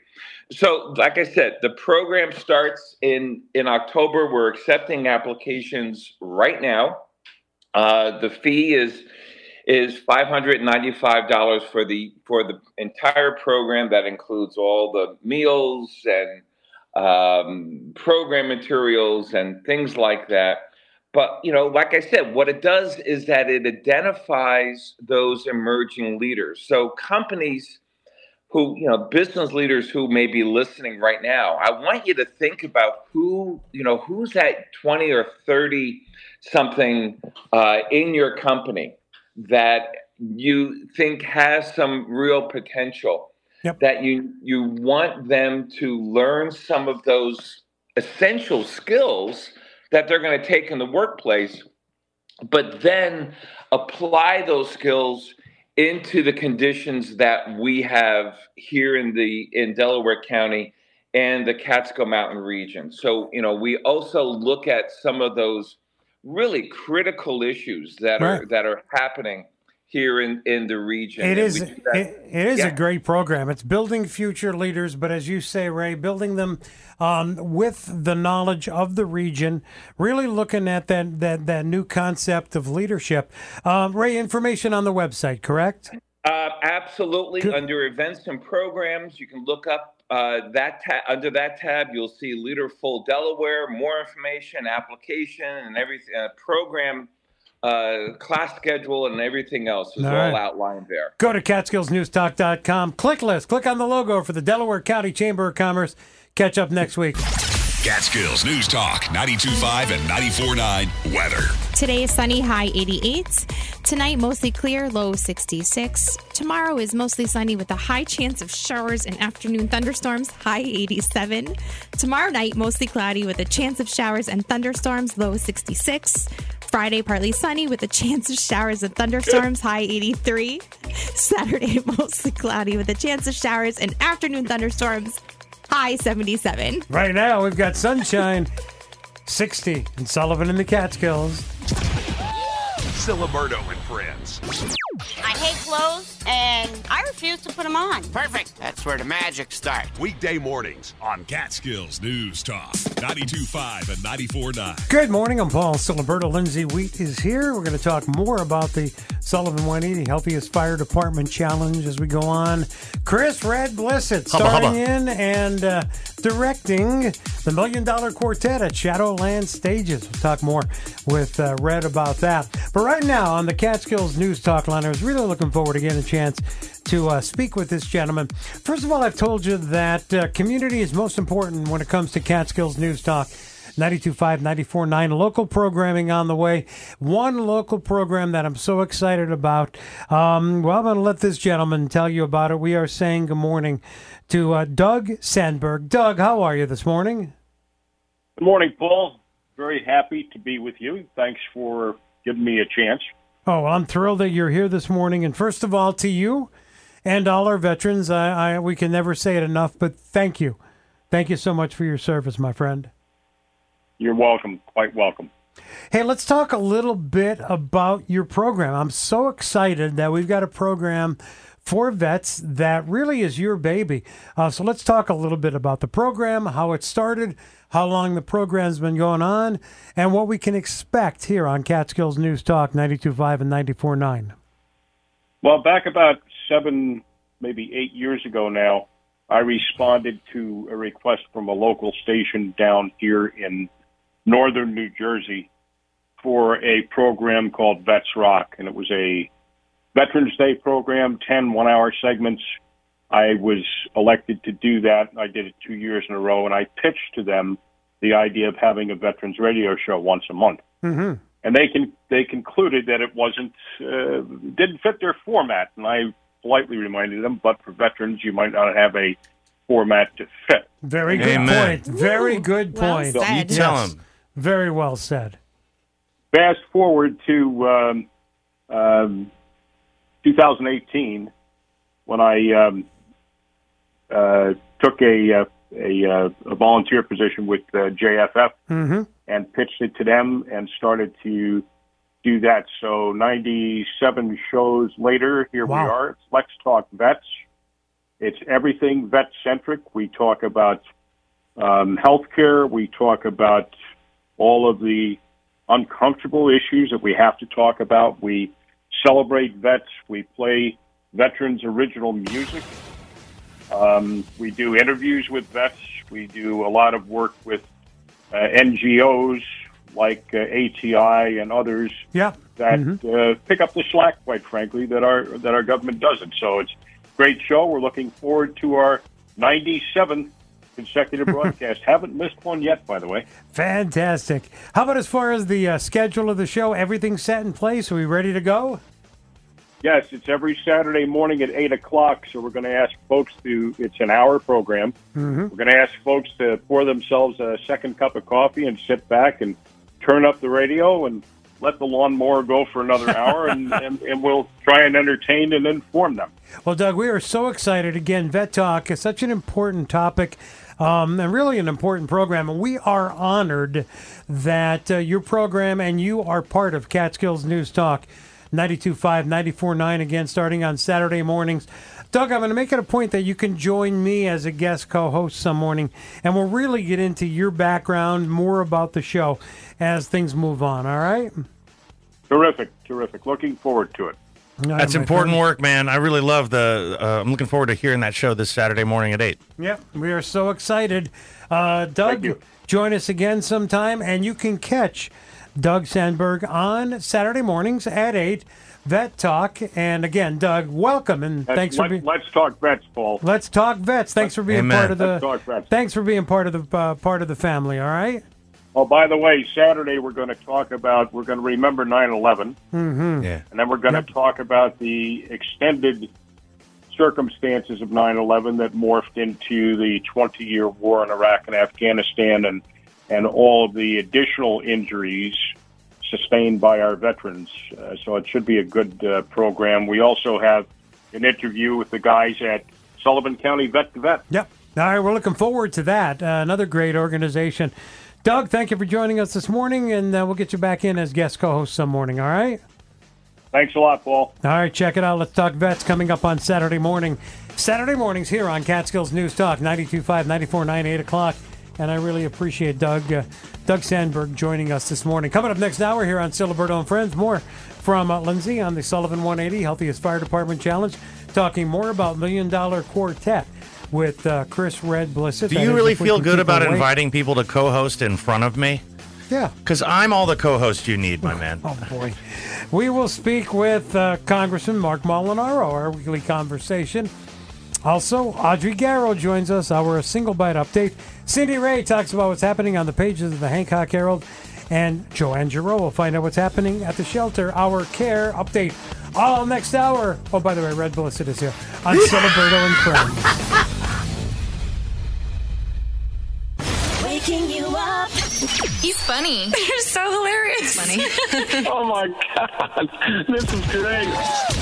[SPEAKER 14] So, like I said, the program starts in in October. We're accepting applications right now. Uh, the fee is is five hundred ninety five dollars for the for the entire program. That includes all the meals and um, program materials and things like that. But you know, like I said, what it does is that it identifies those emerging leaders. So companies who, you know, business leaders who may be listening right now, I want you to think about who, you know, who's that 20 or 30 something uh, in your company that you think has some real potential. Yep. That you you want them to learn some of those essential skills that they're going to take in the workplace, but then apply those skills into the conditions that we have here in the in Delaware County and the Catskill Mountain region. So, you know, we also look at some of those really critical issues that right. are that are happening here in, in the region.
[SPEAKER 6] It is it, it is yeah. a great program. It's building future leaders, but as you say, Ray, building them um, with the knowledge of the region, really looking at that that that new concept of leadership. Um, Ray, information on the website, correct?
[SPEAKER 14] Uh, absolutely. Good. Under events and programs, you can look up uh, that ta- under that tab. You'll see Leaderful Delaware, more information, application, and everything. Uh, program uh, class schedule and everything else is all, all right. outlined there.
[SPEAKER 6] Go to CatskillsNewsTalk.com. Click list. Click on the logo for the Delaware County Chamber of Commerce. Catch up next week.
[SPEAKER 5] Catskills News Talk 92.5 and 94.9 weather.
[SPEAKER 1] Today is sunny, high 88. Tonight, mostly clear, low 66. Tomorrow is mostly sunny with a high chance of showers and afternoon thunderstorms, high 87. Tomorrow night, mostly cloudy with a chance of showers and thunderstorms, low 66. Friday, partly sunny with a chance of showers and thunderstorms, high 83. Saturday, mostly cloudy with a chance of showers and afternoon thunderstorms, high 77.
[SPEAKER 6] Right now, we've got sunshine, 60 in Sullivan in the Catskills.
[SPEAKER 4] Ciliberto and friends.
[SPEAKER 15] I hate clothes and I refuse to put them on.
[SPEAKER 16] Perfect. That's where the magic starts.
[SPEAKER 4] Weekday mornings on
[SPEAKER 5] Catskills News Talk. 92.5 and 94.9.
[SPEAKER 6] Good morning. I'm Paul Ciliberto. Lindsay Wheat is here. We're going to talk more about the Sullivan 180 Healthiest Fire Department Challenge as we go on. Chris Red Blisset
[SPEAKER 7] Hubba,
[SPEAKER 6] starring
[SPEAKER 7] hubba.
[SPEAKER 6] in and uh, directing the Million Dollar Quartet at Shadowland Stages. We'll talk more with uh, Red about that. But right now on the Catskills News Talk line, I was really looking forward to getting a chance to uh, speak with this gentleman. First of all, I've told you that uh, community is most important when it comes to Catskills News Talk. 92.5, 94.9, local programming on the way. One local program that I'm so excited about. Um, well, I'm going to let this gentleman tell you about it. We are saying good morning to uh, Doug Sandberg. Doug, how are you this morning?
[SPEAKER 16] Good morning, Paul. Very happy to be with you. Thanks for giving me a chance.
[SPEAKER 6] Oh, well, I'm thrilled that you're here this morning. And first of all, to you and all our veterans, I, I we can never say it enough, but thank you. Thank you so much for your service, my friend.
[SPEAKER 16] You're welcome. Quite welcome.
[SPEAKER 6] Hey, let's talk a little bit about your program. I'm so excited that we've got a program for vets that really is your baby. Uh, so let's talk a little bit about the program, how it started, how long the program's been going on, and what we can expect here on Catskills News Talk 92.5 and 94.9.
[SPEAKER 16] Well, back about seven, maybe eight years ago now, I responded to a request from a local station down here in northern New Jersey for a program called Vets Rock. And it was a Veterans Day program, 10 one hour segments. I was elected to do that. I did it two years in a row, and I pitched to them the idea of having a veterans radio show once a month.
[SPEAKER 6] Mm-hmm.
[SPEAKER 16] And they can they concluded that it wasn't uh, didn't fit their format, and I politely reminded them, but for veterans, you might not have a format to fit.
[SPEAKER 6] Very good
[SPEAKER 7] Amen.
[SPEAKER 6] point. Very good
[SPEAKER 16] Well
[SPEAKER 6] point.
[SPEAKER 16] said.
[SPEAKER 7] You tell
[SPEAKER 6] Yes.
[SPEAKER 7] him.
[SPEAKER 6] Very well said.
[SPEAKER 16] Fast forward to um, um, 2018 when I um, uh, took a uh, a, uh, a volunteer position with uh, JFF
[SPEAKER 6] Mm-hmm.
[SPEAKER 16] and pitched it to them and started to do that. So 97 shows later, here
[SPEAKER 6] Wow.
[SPEAKER 16] we are. It's Let's Talk Vets. It's everything vet centric. We talk about um, healthcare. We talk about all of the uncomfortable issues that we have to talk about. We celebrate vets. We play veterans' original music. Um, we do interviews with vets. We do a lot of work with uh, NGOs like uh, ATI and others
[SPEAKER 6] Yeah.
[SPEAKER 16] that
[SPEAKER 6] Mm-hmm.
[SPEAKER 16] uh, pick up the slack, quite frankly, that our that our government doesn't. So it's a great show. We're looking forward to our 97th consecutive broadcast. Haven't missed one yet, by the way.
[SPEAKER 6] Fantastic. How about as far as the uh, schedule of the show? Everything set in place? Are we ready to go?
[SPEAKER 16] Yes, it's every Saturday morning at eight o'clock. So we're going to ask folks to. It's an hour program.
[SPEAKER 6] Mm-hmm.
[SPEAKER 16] We're going to ask folks to pour themselves a second cup of coffee and sit back and turn up the radio and let the lawnmower go for another hour, and, and, and we'll try and entertain and inform them.
[SPEAKER 6] Well, Doug, we are so excited. Again, Vet Talk is such an important topic um, and really an important program. And we are honored that uh, your program and you are part of Catskills News Talk 92.5, 94.9 again, starting on Saturday mornings. Doug, I'm going to make it a point that you can join me as a guest co host some morning, and we'll really get into your background, more about the show as things move on, all right?
[SPEAKER 16] Terrific, terrific. Looking forward to it.
[SPEAKER 6] All right,
[SPEAKER 7] That's important
[SPEAKER 6] friend.
[SPEAKER 7] work, man. I really love the. Uh, I'm looking forward to hearing that show this Saturday morning at eight.
[SPEAKER 6] Yep, we are so excited. Uh, Doug, join us again sometime, and you can catch Doug Sandberg on Saturday mornings at 8, Vet Talk. And again, Doug, welcome, and
[SPEAKER 16] Let's,
[SPEAKER 6] thanks for being.
[SPEAKER 16] let's talk vets, Paul.
[SPEAKER 6] Let's talk vets. Thanks for being
[SPEAKER 7] Amen.
[SPEAKER 6] part of the.
[SPEAKER 16] Let's talk vets.
[SPEAKER 6] Thanks for being part of the uh, part of the family. All right.
[SPEAKER 16] Oh, by the way, Saturday we're going to talk about, we're going to remember 9 11,
[SPEAKER 6] Mm-hmm.
[SPEAKER 7] Yeah.
[SPEAKER 16] and then we're going to talk about the extended circumstances of 9 11 that morphed into the 20 year war in Iraq and Afghanistan and, and all of the additional injuries sustained by our veterans. Uh, so it should be a good uh, program. We also have an interview with the guys at Sullivan County Vet to Vet.
[SPEAKER 6] Yep. All right, we're looking forward to that. Uh, another great organization. Doug, thank you for joining us this morning, and uh, we'll get you back in as guest co-host some morning. All right.
[SPEAKER 16] Thanks a lot, Paul.
[SPEAKER 6] All right, check it out. Let's talk vets coming up on Saturday morning. Saturday mornings here on Catskills News Talk 92.5, 94.9, 8 o'clock. And I really appreciate Doug uh, Doug Sandberg joining us this morning. Coming up next hour here on Ciliberto and Friends, more from uh, Lindsay on the Sullivan 180 Healthiest Fire Department Challenge, talking more about Million Dollar Quartet with uh, Chris Red Blisset.
[SPEAKER 7] Do you really feel good about
[SPEAKER 6] awake.
[SPEAKER 7] inviting people to co-host in front of me?
[SPEAKER 6] Yeah.
[SPEAKER 7] Because I'm all the co-host you need, my man.
[SPEAKER 6] Oh boy. We will speak with uh, Congressman Marc Molinaro, our weekly conversation. Also, Audrey Garro joins us, our single bite update. Cindy Ray talks about what's happening on the pages of the Hancock Herald. And Joanne Giroux will find out what's happening at the shelter, our care update. All next hour. Oh, by the way, Red Blisset is here on Ciliberto and Friends.
[SPEAKER 17] Funny. You're so hilarious. Funny.
[SPEAKER 16] oh my God. This is great.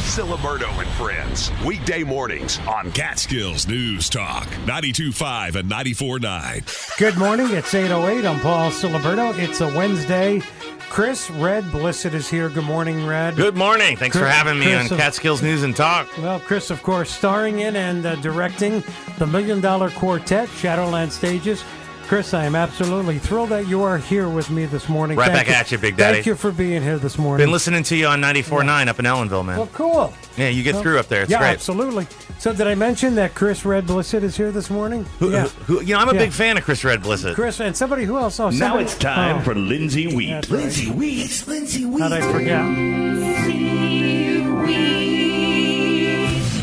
[SPEAKER 4] Ciliberto and Friends. Weekday mornings on
[SPEAKER 5] Catskills News Talk 92.5 and 94.9.
[SPEAKER 6] Good morning. It's 8.08. I'm Paul Ciliberto. It's a Wednesday. Chris Red Blisset is here. Good morning, Red.
[SPEAKER 7] Good morning. Thanks for having me
[SPEAKER 6] Chris
[SPEAKER 7] on
[SPEAKER 6] of-
[SPEAKER 7] Catskills News and Talk.
[SPEAKER 6] Well, Chris, of course, starring in and uh, directing the Million Dollar Quartet, Shadowland Stages. Chris, I am absolutely thrilled that you are here with me this morning.
[SPEAKER 7] Right
[SPEAKER 6] Thank
[SPEAKER 7] back
[SPEAKER 6] you-
[SPEAKER 7] at you, Big Daddy.
[SPEAKER 6] Thank you for being here this morning.
[SPEAKER 7] Been listening to you on 94.9 up in Ellenville, man.
[SPEAKER 6] Well, cool.
[SPEAKER 7] Yeah, you get
[SPEAKER 6] Well,
[SPEAKER 7] through up there. It's
[SPEAKER 6] yeah,
[SPEAKER 7] great.
[SPEAKER 6] absolutely. So, did I mention that Chris Red Blisset is here this morning?
[SPEAKER 7] Who,
[SPEAKER 6] yeah.
[SPEAKER 7] who, you know, I'm a
[SPEAKER 6] Yeah.
[SPEAKER 7] big fan of Chris Red Blisset.
[SPEAKER 6] Chris and somebody who else? Oh,
[SPEAKER 8] Now
[SPEAKER 6] somebody-
[SPEAKER 8] it's time
[SPEAKER 6] oh,
[SPEAKER 8] for Lindsay Wheat.
[SPEAKER 6] That's right.
[SPEAKER 8] Lindsay Wheat. Lindsay Wheat.
[SPEAKER 6] How'd I forget?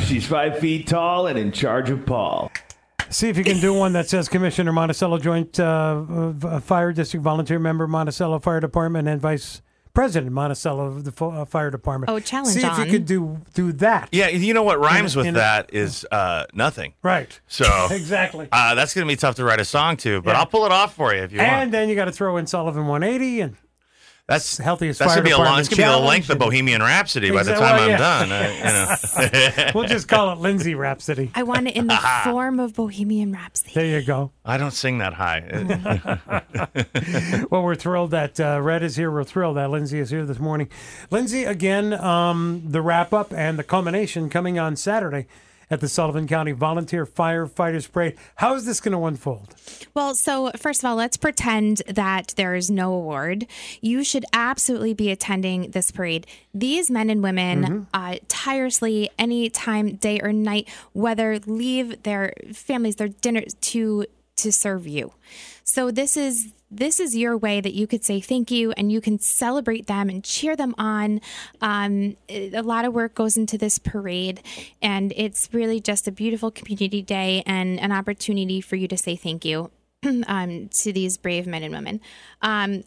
[SPEAKER 9] She's five feet tall and in charge of Paul.
[SPEAKER 6] See if you can do one that says Commissioner Monticello Joint uh, uh, Fire District Volunteer Member, Monticello Fire Department, and Vice President Monticello of the fo- uh, Fire Department.
[SPEAKER 1] Oh, challenge
[SPEAKER 6] See if you
[SPEAKER 1] on.
[SPEAKER 6] could do do that.
[SPEAKER 7] Yeah, you know what rhymes
[SPEAKER 6] In
[SPEAKER 7] with
[SPEAKER 6] in a-
[SPEAKER 7] that is uh, nothing.
[SPEAKER 6] Right.
[SPEAKER 7] So
[SPEAKER 6] Exactly.
[SPEAKER 7] uh, that's going to be tough to write a song to, but
[SPEAKER 6] Yeah.
[SPEAKER 7] I'll pull it off for you if you
[SPEAKER 6] And
[SPEAKER 7] want.
[SPEAKER 6] And then you got to throw in Sullivan 180 and
[SPEAKER 7] That's
[SPEAKER 6] healthiest
[SPEAKER 7] That's
[SPEAKER 6] fire
[SPEAKER 7] gonna be a long.
[SPEAKER 6] department
[SPEAKER 7] It's gonna be the length of Bohemian Rhapsody by the time
[SPEAKER 6] well,
[SPEAKER 7] I'm
[SPEAKER 6] yeah.
[SPEAKER 7] done. I, you know.
[SPEAKER 6] we'll just call it Lindsay Rhapsody.
[SPEAKER 1] I want it in the form of Bohemian Rhapsody.
[SPEAKER 6] There you go.
[SPEAKER 7] I don't sing that high.
[SPEAKER 6] well, we're thrilled that uh, Red is here. We're thrilled that Lindsay is here this morning. Lindsay, again, um, the wrap up and the culmination coming on Saturday at the Sullivan County Volunteer Firefighters Parade. How is this going to unfold?
[SPEAKER 1] Well, so first of all, let's pretend that there is no award. You should absolutely be attending this parade. These men and women, uh, tirelessly, any time, day or night, whether leave their families, their dinners to to serve you. So this is this is your way that you could say thank you and you can celebrate them and cheer them on. Um, a lot of work goes into this parade, and it's really just a beautiful community day and an opportunity for you to say thank you um, to these brave men and women. Um,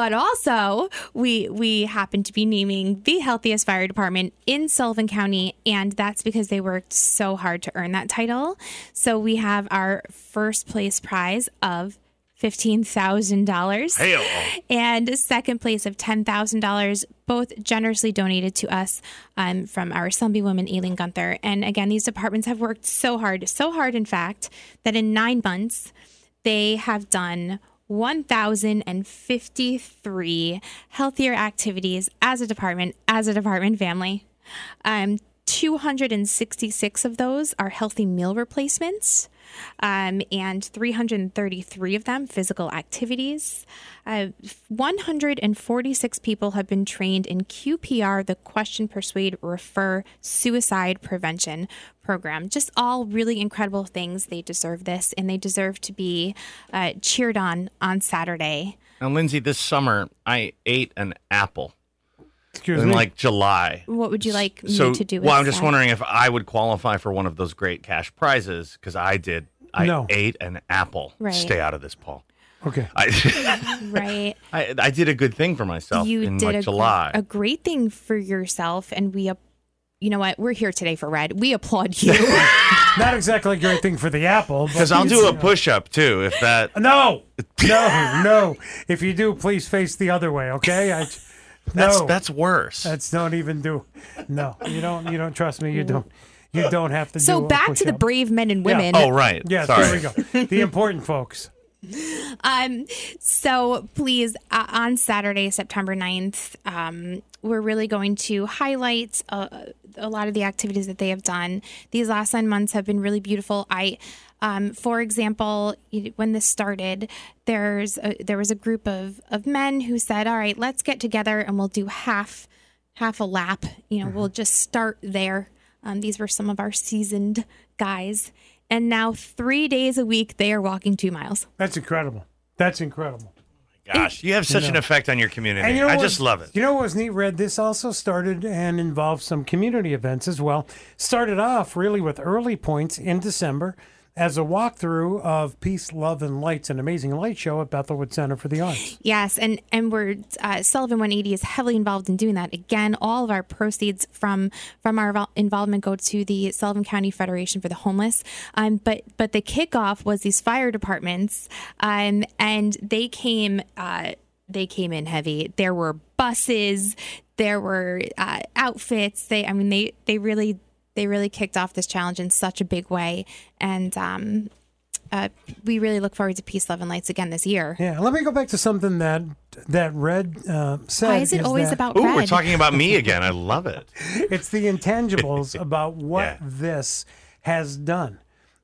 [SPEAKER 1] but also, we we happen to be naming the healthiest fire department in Sullivan County, and that's because they worked so hard to earn that title. So we have our first place prize of fifteen thousand dollars and second place of $10,000, both generously donated to us um, from our Assemblywoman, Aileen Gunther. And again, these departments have worked so hard, so hard, in fact, that in nine months, they have done 1,053 healthier activities as a department, as a department family. Um, 266 of those are healthy meal replacements, um, and 333 of them physical activities. Uh, 146 people have been trained in QPR, the Question, Persuade, Refer Suicide Prevention Program. Just all really incredible things. They deserve this, and they deserve to be uh, cheered on on Saturday.
[SPEAKER 7] Now, Lindsay, this summer I ate an apple
[SPEAKER 6] Excuse
[SPEAKER 7] in
[SPEAKER 6] me.
[SPEAKER 7] like July.
[SPEAKER 1] What would you like me
[SPEAKER 7] So,
[SPEAKER 1] to do?
[SPEAKER 7] well, I'm just
[SPEAKER 1] that?
[SPEAKER 7] wondering if I would qualify for one of those great cash prizes because I did. I
[SPEAKER 6] No.
[SPEAKER 7] ate an apple.
[SPEAKER 1] Right.
[SPEAKER 7] Stay out of this, Paul.
[SPEAKER 6] Okay.
[SPEAKER 7] I,
[SPEAKER 1] right.
[SPEAKER 7] I I did a good thing for myself
[SPEAKER 1] you
[SPEAKER 7] in
[SPEAKER 1] did
[SPEAKER 7] like
[SPEAKER 1] a, gr-
[SPEAKER 7] July.
[SPEAKER 1] a great thing for yourself, and we, ap- you know what? We're here today for Red. We applaud you.
[SPEAKER 6] Not exactly a great thing for the apple.
[SPEAKER 7] Because I'll do a push up too if that.
[SPEAKER 6] No, no, no. If you do, please face the other way. Okay. I,
[SPEAKER 7] That's
[SPEAKER 6] no,
[SPEAKER 7] that's worse.
[SPEAKER 6] that's don't even do. No, you don't. You don't trust me. You don't. You don't have to.
[SPEAKER 1] so
[SPEAKER 6] do a
[SPEAKER 1] back to the brave men and
[SPEAKER 6] Yeah.
[SPEAKER 1] women.
[SPEAKER 7] Oh right.
[SPEAKER 6] Yeah.
[SPEAKER 7] Sorry.
[SPEAKER 6] there we go. The important folks.
[SPEAKER 1] Um, so please, uh, on Saturday, September 9th, um, we're really going to highlight uh, a lot of the activities that they have done. These last nine months have been really beautiful. I, um, for example, when this started, there's a, there was a group of, of men who said, "All right, let's get together and we'll do half half a lap. You know, we'll just start there." Um, these were some of our seasoned guys, and now three days a week they are walking two miles.
[SPEAKER 6] That's incredible. That's incredible.
[SPEAKER 7] Gosh, you have such an
[SPEAKER 6] know.
[SPEAKER 7] effect on your community.
[SPEAKER 6] You know
[SPEAKER 7] I just love it.
[SPEAKER 6] You know what was neat, Red? This also started and involved some community events as well. Started off really with early points in December as a walkthrough of Peace, Love, and Lights, an amazing light show at Bethel Woods Center for the Arts.
[SPEAKER 1] Yes, and and we're uh, Sullivan 180 is heavily involved in doing that. Again, all of our proceeds from from our involvement go to the Sullivan County Federation for the Homeless. Um, but but the kickoff was these fire departments, um, and they came. Uh, they came in heavy. There were buses, there were uh, outfits. They, I mean, they they really they really kicked off this challenge in such a big way, and um, uh, we really look forward to Peace, Love, and Lights again this year.
[SPEAKER 6] Yeah, let me go back to something that that Red uh, said.
[SPEAKER 1] Why is it always
[SPEAKER 6] that-
[SPEAKER 1] about
[SPEAKER 7] Ooh, we're talking about me again. I love it.
[SPEAKER 6] it's the intangibles about what this has done.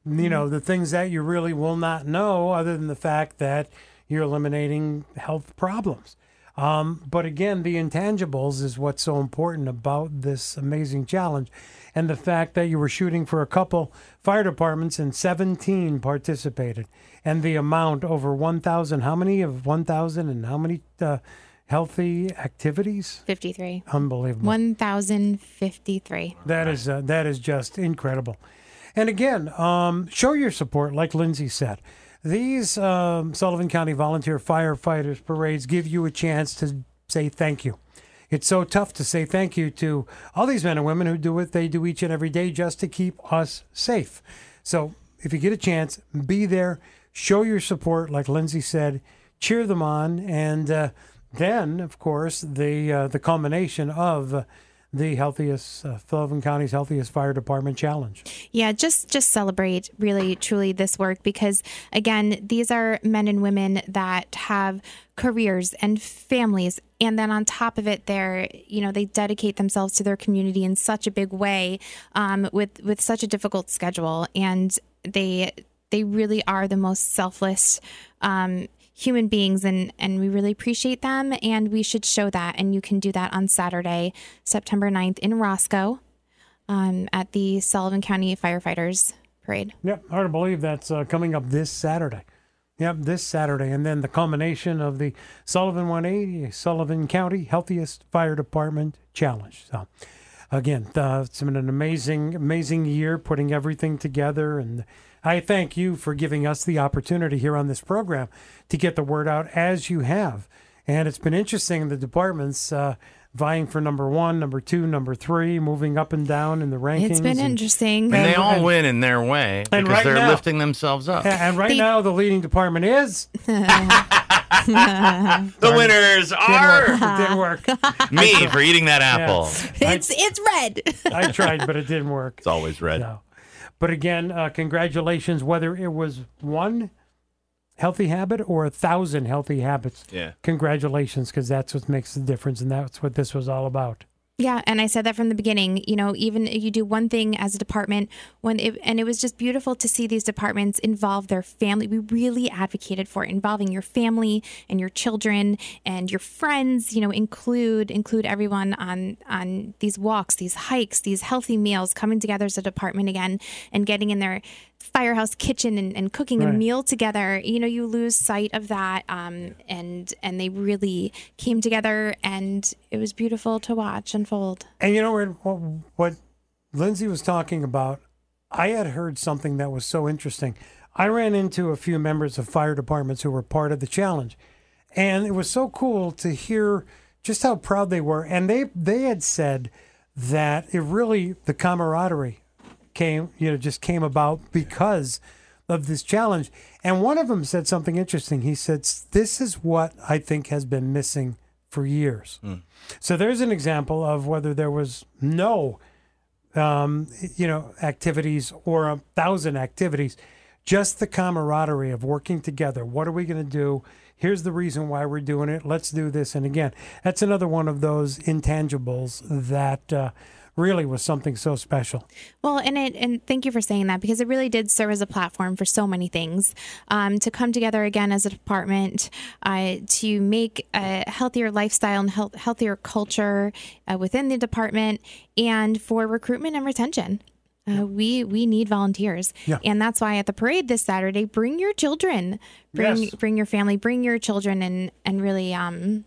[SPEAKER 6] You know, the things that you really will not know, other than the fact that you're eliminating health problems. Um, but again, the intangibles is what's so important about this amazing challenge. And the fact that you were shooting for a couple fire departments and 17 participated. And the amount over 1,000, how many of 1,000 and how many uh, healthy activities?
[SPEAKER 1] 53.
[SPEAKER 6] Unbelievable.
[SPEAKER 1] 1,053.
[SPEAKER 6] That is uh, that is just incredible. And again, um, show your support, like Lindsay said. These um, Sullivan County Volunteer Firefighters parades give you a chance to say thank you. It's so tough to say thank you to all these men and women who do what they do each and every day just to keep us safe. So if you get a chance, be there, show your support, like Lindsay said, cheer them on, and uh, then, of course, the uh, the culmination of uh, the healthiest uh, Sullivan County's healthiest fire department challenge.
[SPEAKER 1] Yeah, just just celebrate really truly this work because again, these are men and women that have careers and families. And then on top of it they're you know they dedicate themselves to their community in such a big way um, with with such a difficult schedule. And they they really are the most selfless um, human beings. And and we really appreciate them. And we should show that. And you can do that on Saturday September 9th in Roscoe um, at the Sullivan County Firefighters Parade.
[SPEAKER 6] Yep, hard to believe that's uh, coming up this Saturday. Yep, this Saturday. And then the culmination of the Sullivan 180, Sullivan County Healthiest Fire Department Challenge. So, again, uh, it's been an amazing, amazing year putting everything together. And I thank you for giving us the opportunity here on this program to get the word out as you have. And it's been interesting, the departments uh, vying for number one, number two, number three, moving up and down in the rankings.
[SPEAKER 1] It's been
[SPEAKER 6] and-
[SPEAKER 1] interesting.
[SPEAKER 7] And they all
[SPEAKER 6] and-
[SPEAKER 7] win in their way
[SPEAKER 6] and
[SPEAKER 7] because
[SPEAKER 6] right
[SPEAKER 7] they're
[SPEAKER 6] now-
[SPEAKER 7] lifting themselves up.
[SPEAKER 6] And right now, the leading department is
[SPEAKER 7] The winners are
[SPEAKER 6] Didn't
[SPEAKER 7] are
[SPEAKER 6] work. Didn't work.
[SPEAKER 7] me for eating that apple.
[SPEAKER 1] It's it's red.
[SPEAKER 6] I tried, but it didn't work.
[SPEAKER 7] It's always red.
[SPEAKER 6] No. But again, uh, congratulations. Whether it was one healthy habit or a thousand healthy habits,
[SPEAKER 7] Yeah.
[SPEAKER 6] congratulations, because that's what makes the difference, and that's what this was all about.
[SPEAKER 1] Yeah, and I said that from the beginning. You know, even you do one thing as a department when it, and it was just beautiful to see these departments involve their family. We really advocated for involving your family and your children and your friends. You know, include include everyone on on these walks, these hikes, these healthy meals, coming together as a department again and getting in their firehouse kitchen and, and cooking a meal together. You know, you lose sight of that, um, and and they really came together, and it was beautiful to watch unfold.
[SPEAKER 6] And you know what, what, what Lindsay was talking about? I had heard something that was so interesting. I ran into a few members of fire departments who were part of the challenge, and it was so cool to hear just how proud they were. And they they had said that it really the camaraderie came you know just came about because of this challenge. And one of them said something interesting. He said, "This is what I think has been missing for years." So there's an example of whether there was no, um, you know, activities or a thousand activities, just the camaraderie of working together. What are we going to do? Here's the reason why we're doing it. Let's do this. And again, that's another one of those intangibles that uh, really was something so special.
[SPEAKER 1] Well, and it and thank you for saying that because it really did serve as a platform for so many things. Um, to come together again as a department, uh, to make a healthier lifestyle and health, healthier culture uh, within the department, and for recruitment and retention. Uh, we we need volunteers,
[SPEAKER 6] Yeah.
[SPEAKER 1] and that's why at the parade this Saturday, bring your children, bring
[SPEAKER 6] Yes.
[SPEAKER 1] bring your family, bring your children, and and really um,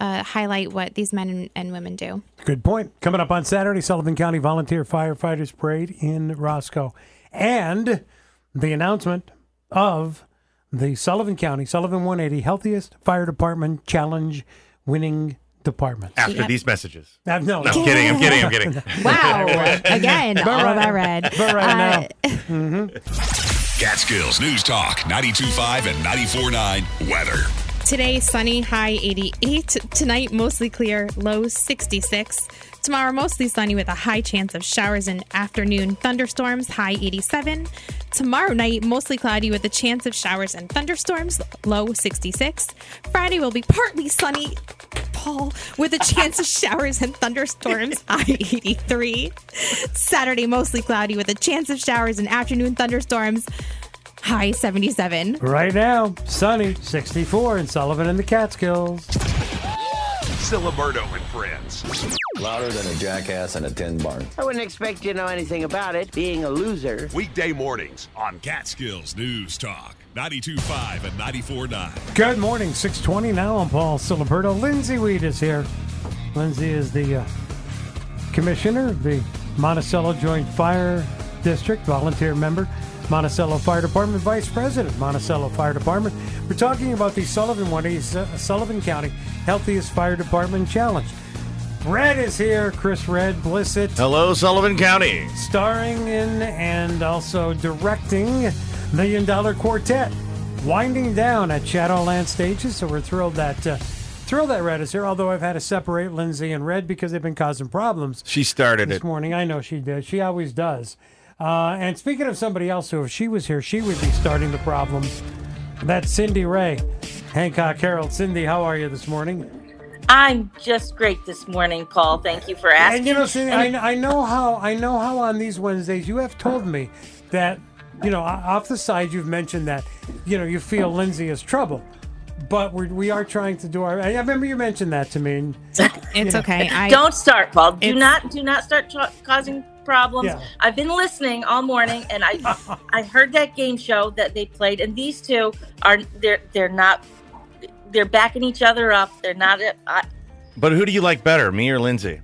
[SPEAKER 1] uh, highlight what these men and, and women do.
[SPEAKER 6] Good point. Coming up on Saturday, Sullivan County Volunteer Firefighters Parade in Roscoe. And the announcement of the Sullivan County, Sullivan 180 Healthiest Fire Department Challenge winning department.
[SPEAKER 7] After
[SPEAKER 1] Yep.
[SPEAKER 7] these messages.
[SPEAKER 6] Uh, no,
[SPEAKER 7] No, I'm kidding. I'm kidding. I'm kidding.
[SPEAKER 1] Wow! Again,
[SPEAKER 6] But
[SPEAKER 1] all
[SPEAKER 6] right-
[SPEAKER 1] that red.
[SPEAKER 6] But right
[SPEAKER 1] Uh,
[SPEAKER 6] now. Mhm.
[SPEAKER 5] Catskills News Talk 92.5 and 94.9 weather.
[SPEAKER 1] Today, sunny, high 88. Tonight, mostly clear, low 66. Tomorrow, mostly sunny with a high chance of showers and afternoon thunderstorms, high 87. Tomorrow night, mostly cloudy with a chance of showers and thunderstorms, low 66. Friday will be partly sunny, Paul, with a chance of showers and thunderstorms, high 83. Saturday, mostly cloudy with a chance of showers and afternoon thunderstorms, high 77.
[SPEAKER 6] Right now, sunny, 64 in Sullivan and the Catskills.
[SPEAKER 4] Ciliberto and Friends.
[SPEAKER 10] Louder than a jackass in a tin barn.
[SPEAKER 18] I wouldn't expect you to know anything about it, being a loser.
[SPEAKER 4] Weekday mornings on
[SPEAKER 5] Catskills News Talk 92.5 and 94.9.
[SPEAKER 6] Good morning, 620 now. I'm Paul Ciliberto. Lindsay Wheat is here. Lindsay is the uh, commissioner of the Monticello Joint Fire District, volunteer member, Monticello Fire Department, vice president, Monticello Fire Department. We're talking about the Sullivan 180 uh, Sullivan County Healthiest Fire Department Challenge. Red is here, Chris Red Blisset.
[SPEAKER 7] Hello, Sullivan County.
[SPEAKER 6] starring in and also directing Million Dollar Quartet, winding down at Shadowland Stages. So we're thrilled that uh, thrilled that Red is here. Although I've had to separate Lindsay and Red because they've been causing problems
[SPEAKER 7] She started it.
[SPEAKER 6] this
[SPEAKER 7] it.
[SPEAKER 6] morning. I know she did. She always does. Uh, and speaking of somebody else who, if she was here, she would be starting the problems. That's Cindy Ray, Hancock Herald. Cindy, how are you this morning?
[SPEAKER 19] I'm just great this morning, Paul. Thank you for asking.
[SPEAKER 6] And you know, Cindy, I, I know how I know how on these Wednesdays you have told me that you know off the side you've mentioned that you know you feel Lindsay is trouble, but we're, we are trying to do our. I remember you mentioned that to me. And,
[SPEAKER 1] It's okay. I
[SPEAKER 19] don't start, Paul. Do not do not start tra- causing problems.
[SPEAKER 6] Yeah.
[SPEAKER 19] I've been listening all morning, and I I heard that game show that they played, and these two are they're they're not they're backing each other up. They're not. I,
[SPEAKER 7] But who do you like better, me or Lindsay?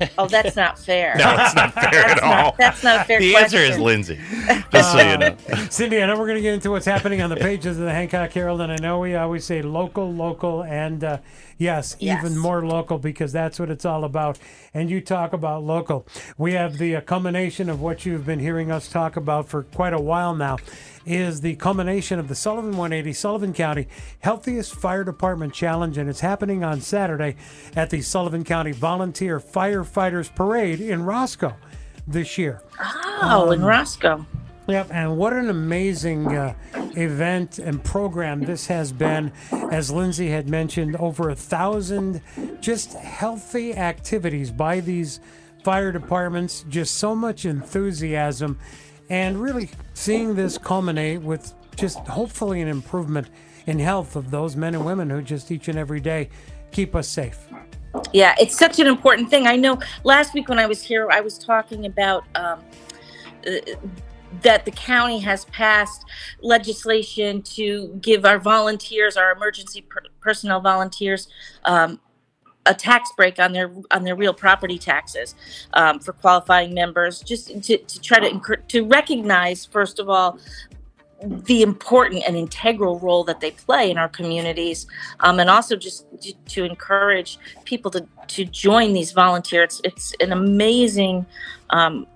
[SPEAKER 19] oh, that's not fair.
[SPEAKER 7] No, it's not fair at
[SPEAKER 19] That's not-
[SPEAKER 7] all.
[SPEAKER 19] that's not a fair
[SPEAKER 7] The answer is. Lindsay. Just so you know.
[SPEAKER 6] Cindy, I know we're going to get into what's happening on the pages of the Hancock Herald, and I know we always say local, local, and uh, yes,
[SPEAKER 19] Yes.
[SPEAKER 6] even more local because that's what it's all about. And you talk about local. We have the uh, culmination of what you've been hearing us talk about for quite a while now. Is the culmination of the Sullivan 180 Sullivan County Healthiest Fire Department Challenge, and it's happening on Saturday at the Sullivan County Volunteer Firefighters Parade in Roscoe this year.
[SPEAKER 19] Oh, in
[SPEAKER 6] Um,
[SPEAKER 19] Roscoe.
[SPEAKER 6] Yep, and what an amazing uh, event and program this has been. As Lindsay had mentioned, over a thousand just healthy activities by these fire departments, just so much enthusiasm, and really seeing this culminate with just hopefully an improvement in health of those men and women who just each and every day keep us safe.
[SPEAKER 19] Yeah, it's such an important thing. I know last week when I was here, I was talking about um, uh, that the county has passed legislation to give our volunteers, our emergency per- personnel volunteers, um, a tax break on their on their real property taxes um, for qualifying members, just to, to try to to recognize first of all the important and integral role that they play in our communities, um, and also just to, to encourage people to to join these volunteers. It's, it's an amazing. Um,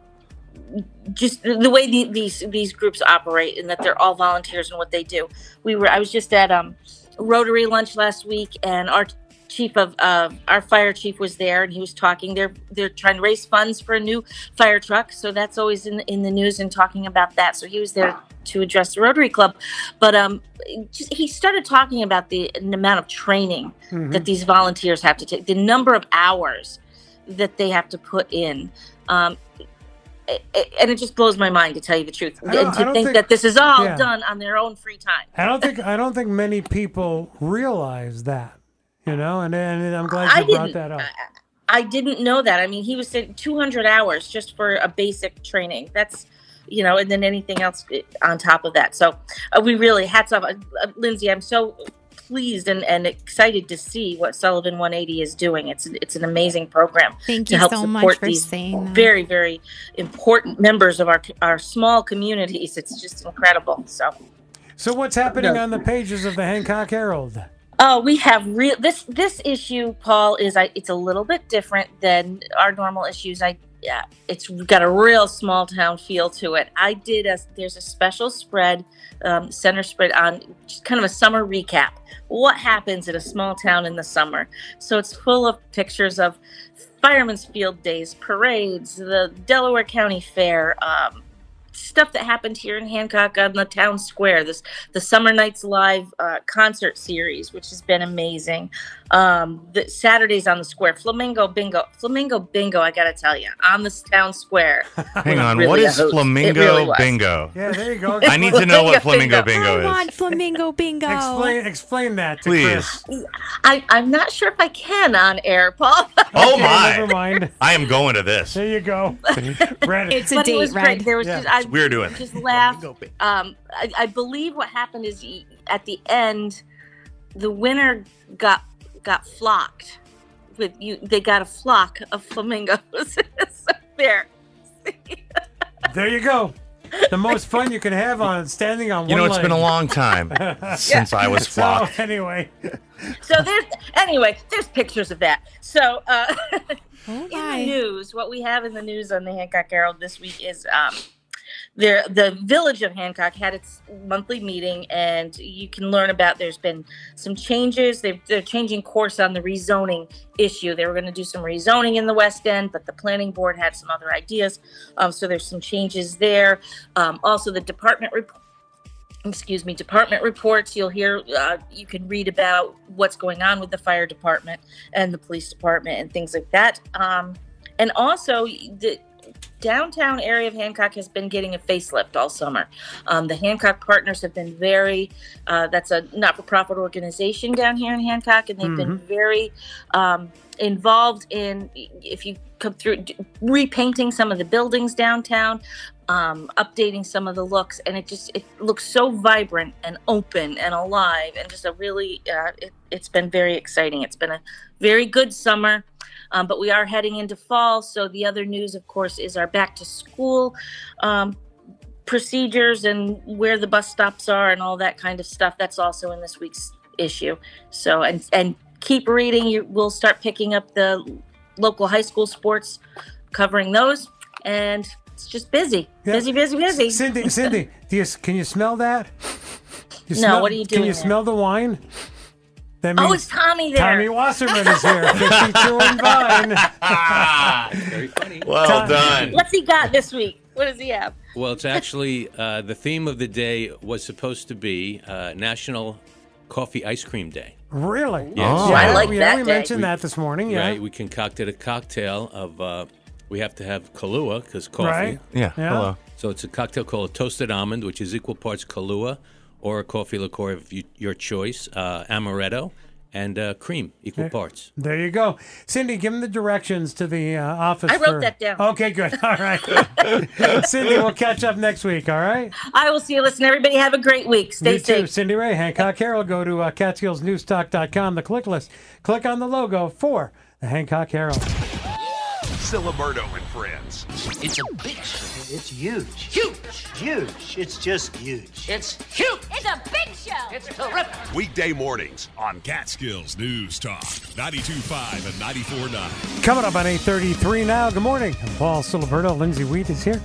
[SPEAKER 19] just the the way the, these these groups operate and that they're all volunteers and what they do. We were I was just at um Rotary lunch last week and our chief of uh, our fire chief was there and he was talking they're they're trying to raise funds for a new fire truck so that's always in in the news and talking about that so he was there to address the rotary club but um just, he started talking about the, the amount of training
[SPEAKER 20] Mhm.
[SPEAKER 19] that these volunteers have to take the number of hours that they have to put in um and it just blows my mind to tell you the truth and to think
[SPEAKER 6] think-
[SPEAKER 19] that this is all
[SPEAKER 6] yeah.
[SPEAKER 19] done on their own free time
[SPEAKER 6] I don't think I don't think many people realize that. You know, and, and I'm glad
[SPEAKER 19] I
[SPEAKER 6] you brought that up.
[SPEAKER 19] I didn't know that. I mean, he was saying 200 hours just for a basic training. That's, you know, and then anything else eh, on top of that. So uh, we really hats off, uh, uh, Lindsay. I'm so pleased and, and excited to see what Sullivan 180 is doing. It's it's an amazing program
[SPEAKER 1] Thank
[SPEAKER 19] to
[SPEAKER 1] you
[SPEAKER 19] help
[SPEAKER 1] so much
[SPEAKER 19] support
[SPEAKER 1] for
[SPEAKER 19] these
[SPEAKER 1] saying
[SPEAKER 19] very very important members of our our small communities. It's just incredible. So.
[SPEAKER 6] So what's happening
[SPEAKER 19] No.
[SPEAKER 6] on the pages of the Hancock Herald?
[SPEAKER 19] Oh, we have real this this issue, Paul, is I it's a little bit different than our normal issues. I yeah, it's got a real small town feel to it. I did a there's a special spread, um, center spread on kind of a summer recap. What happens in a small town in the summer? So it's full of pictures of firemen's field days, parades, the Delaware County Fair, um, stuff that happened here in Hancock on the town square. This the Summer Nights Live uh, concert series, which has been amazing. Um, the Saturdays on the square, Flamingo Bingo, Flamingo Bingo. I gotta tell you, on this town square.
[SPEAKER 7] Hang on,
[SPEAKER 19] really
[SPEAKER 7] what
[SPEAKER 19] a
[SPEAKER 7] is
[SPEAKER 19] hoot. It
[SPEAKER 7] Flamingo
[SPEAKER 19] really.
[SPEAKER 7] Bingo?
[SPEAKER 6] Yeah, there you go.
[SPEAKER 7] I need to know what Flamingo
[SPEAKER 19] Flamingo
[SPEAKER 7] Bingo
[SPEAKER 1] I
[SPEAKER 7] is.
[SPEAKER 1] want flamingo bingo.
[SPEAKER 6] Explain explain that to
[SPEAKER 7] Please.
[SPEAKER 6] Chris.
[SPEAKER 19] I, I'm not sure if I can on air, Paul.
[SPEAKER 7] Oh
[SPEAKER 6] Okay,
[SPEAKER 7] my!
[SPEAKER 6] Never mind.
[SPEAKER 7] I am going to this.
[SPEAKER 6] There you go. Red.
[SPEAKER 1] It's a
[SPEAKER 19] but it
[SPEAKER 1] date,
[SPEAKER 19] was
[SPEAKER 1] Red.
[SPEAKER 19] great. There was
[SPEAKER 6] Yeah.
[SPEAKER 19] just I
[SPEAKER 7] We're doing
[SPEAKER 19] just laughed. Um, I, I believe what happened is y- at the end, the winner got got flocked with you. They got a flock of flamingos. there.
[SPEAKER 6] There you go. The most fun you can have on standing on
[SPEAKER 7] You
[SPEAKER 6] one
[SPEAKER 7] know, it's been a long time since I was
[SPEAKER 6] So
[SPEAKER 7] flocked.
[SPEAKER 6] anyway,
[SPEAKER 19] So there's anyway. There's pictures of that. So uh,
[SPEAKER 1] Oh,
[SPEAKER 19] in the news, what we have in the news on the Hancock Herald this week is um, there the village of Hancock had its monthly meeting, and you can learn about. There's been some changes. They're, they're changing course on the rezoning issue. They were going to do some rezoning in the West End, but the planning board had some other ideas. Um, so there's some changes there. Um, also, the department report excuse me, department reports. You'll hear, uh, you can read about what's going on with the fire department and the police department and things like that. Um, and also, the downtown area of Hancock has been getting a facelift all summer. Um, the Hancock Partners have been very, uh, that's a not for profit organization down here in Hancock, and they've been
[SPEAKER 20] Mhm.
[SPEAKER 19] very um, involved in, if you come through, repainting some of the buildings downtown um, updating some of the looks, and it just it looks so vibrant and open and alive, and just a really uh, it, it's been very exciting. It's been a very good summer, um, but we are heading into fall. So the other news, of course, is our back to school um, procedures and where the bus stops are and all that kind of stuff. That's also in this week's issue. So and and keep reading. You will start picking up the local high school sports, covering those, and it's just busy,
[SPEAKER 6] Yeah.
[SPEAKER 19] busy, busy, busy.
[SPEAKER 6] Cindy, Cindy, do you can you smell that? You
[SPEAKER 19] No,
[SPEAKER 6] smell-
[SPEAKER 19] what are you doing?
[SPEAKER 6] Can you
[SPEAKER 19] there?
[SPEAKER 6] smell the wine? That
[SPEAKER 19] Oh, it's Tommy there.
[SPEAKER 6] Tommy Wasserman is here. 52 and Vine.
[SPEAKER 21] Very funny.
[SPEAKER 7] Well done.
[SPEAKER 19] What's he got this week? What does he have?
[SPEAKER 21] Well, it's actually uh, the theme of the day was supposed to be uh, National Coffee Ice Cream Day.
[SPEAKER 6] Really?
[SPEAKER 21] Yes.
[SPEAKER 6] Oh, Yeah,
[SPEAKER 21] I
[SPEAKER 19] like
[SPEAKER 6] we,
[SPEAKER 19] that
[SPEAKER 6] we
[SPEAKER 19] day.
[SPEAKER 6] mentioned that this morning. Yeah.
[SPEAKER 21] Right, we concocted a cocktail of. Uh, we have to have Kahlua because coffee.
[SPEAKER 6] Right.
[SPEAKER 7] Yeah.
[SPEAKER 6] Yeah.
[SPEAKER 7] Hello.
[SPEAKER 21] So it's a cocktail called a toasted almond, which is equal parts Kahlua or a coffee liqueur of you, your choice, uh, amaretto, and uh, cream, equal
[SPEAKER 6] Yeah.
[SPEAKER 21] parts.
[SPEAKER 6] There you go. Cindy, give him the directions to the uh, office.
[SPEAKER 19] I wrote
[SPEAKER 6] for-
[SPEAKER 19] that down.
[SPEAKER 6] Okay, good. All right. Cindy, we'll catch up next week. All right.
[SPEAKER 19] I will see you. Listen, everybody, have a great week. Stay
[SPEAKER 6] you
[SPEAKER 19] safe.
[SPEAKER 6] too, Cindy Ray, Hancock Herald. Go to uh, CatskillsNewsTalk.com, the click list. Click on the logo for the Hancock Herald.
[SPEAKER 4] Ciliberto and Friends.
[SPEAKER 22] It's a big show. It's huge. Huge. Huge. It's just huge. It's huge.
[SPEAKER 17] It's a big show.
[SPEAKER 22] It's terrific.
[SPEAKER 4] Weekday mornings on
[SPEAKER 5] Catskills News Talk 92.5 and 94.9.
[SPEAKER 6] Coming up on 8.33 now. Good morning. I'm Paul Ciliberto. Lindsay Wheat is here.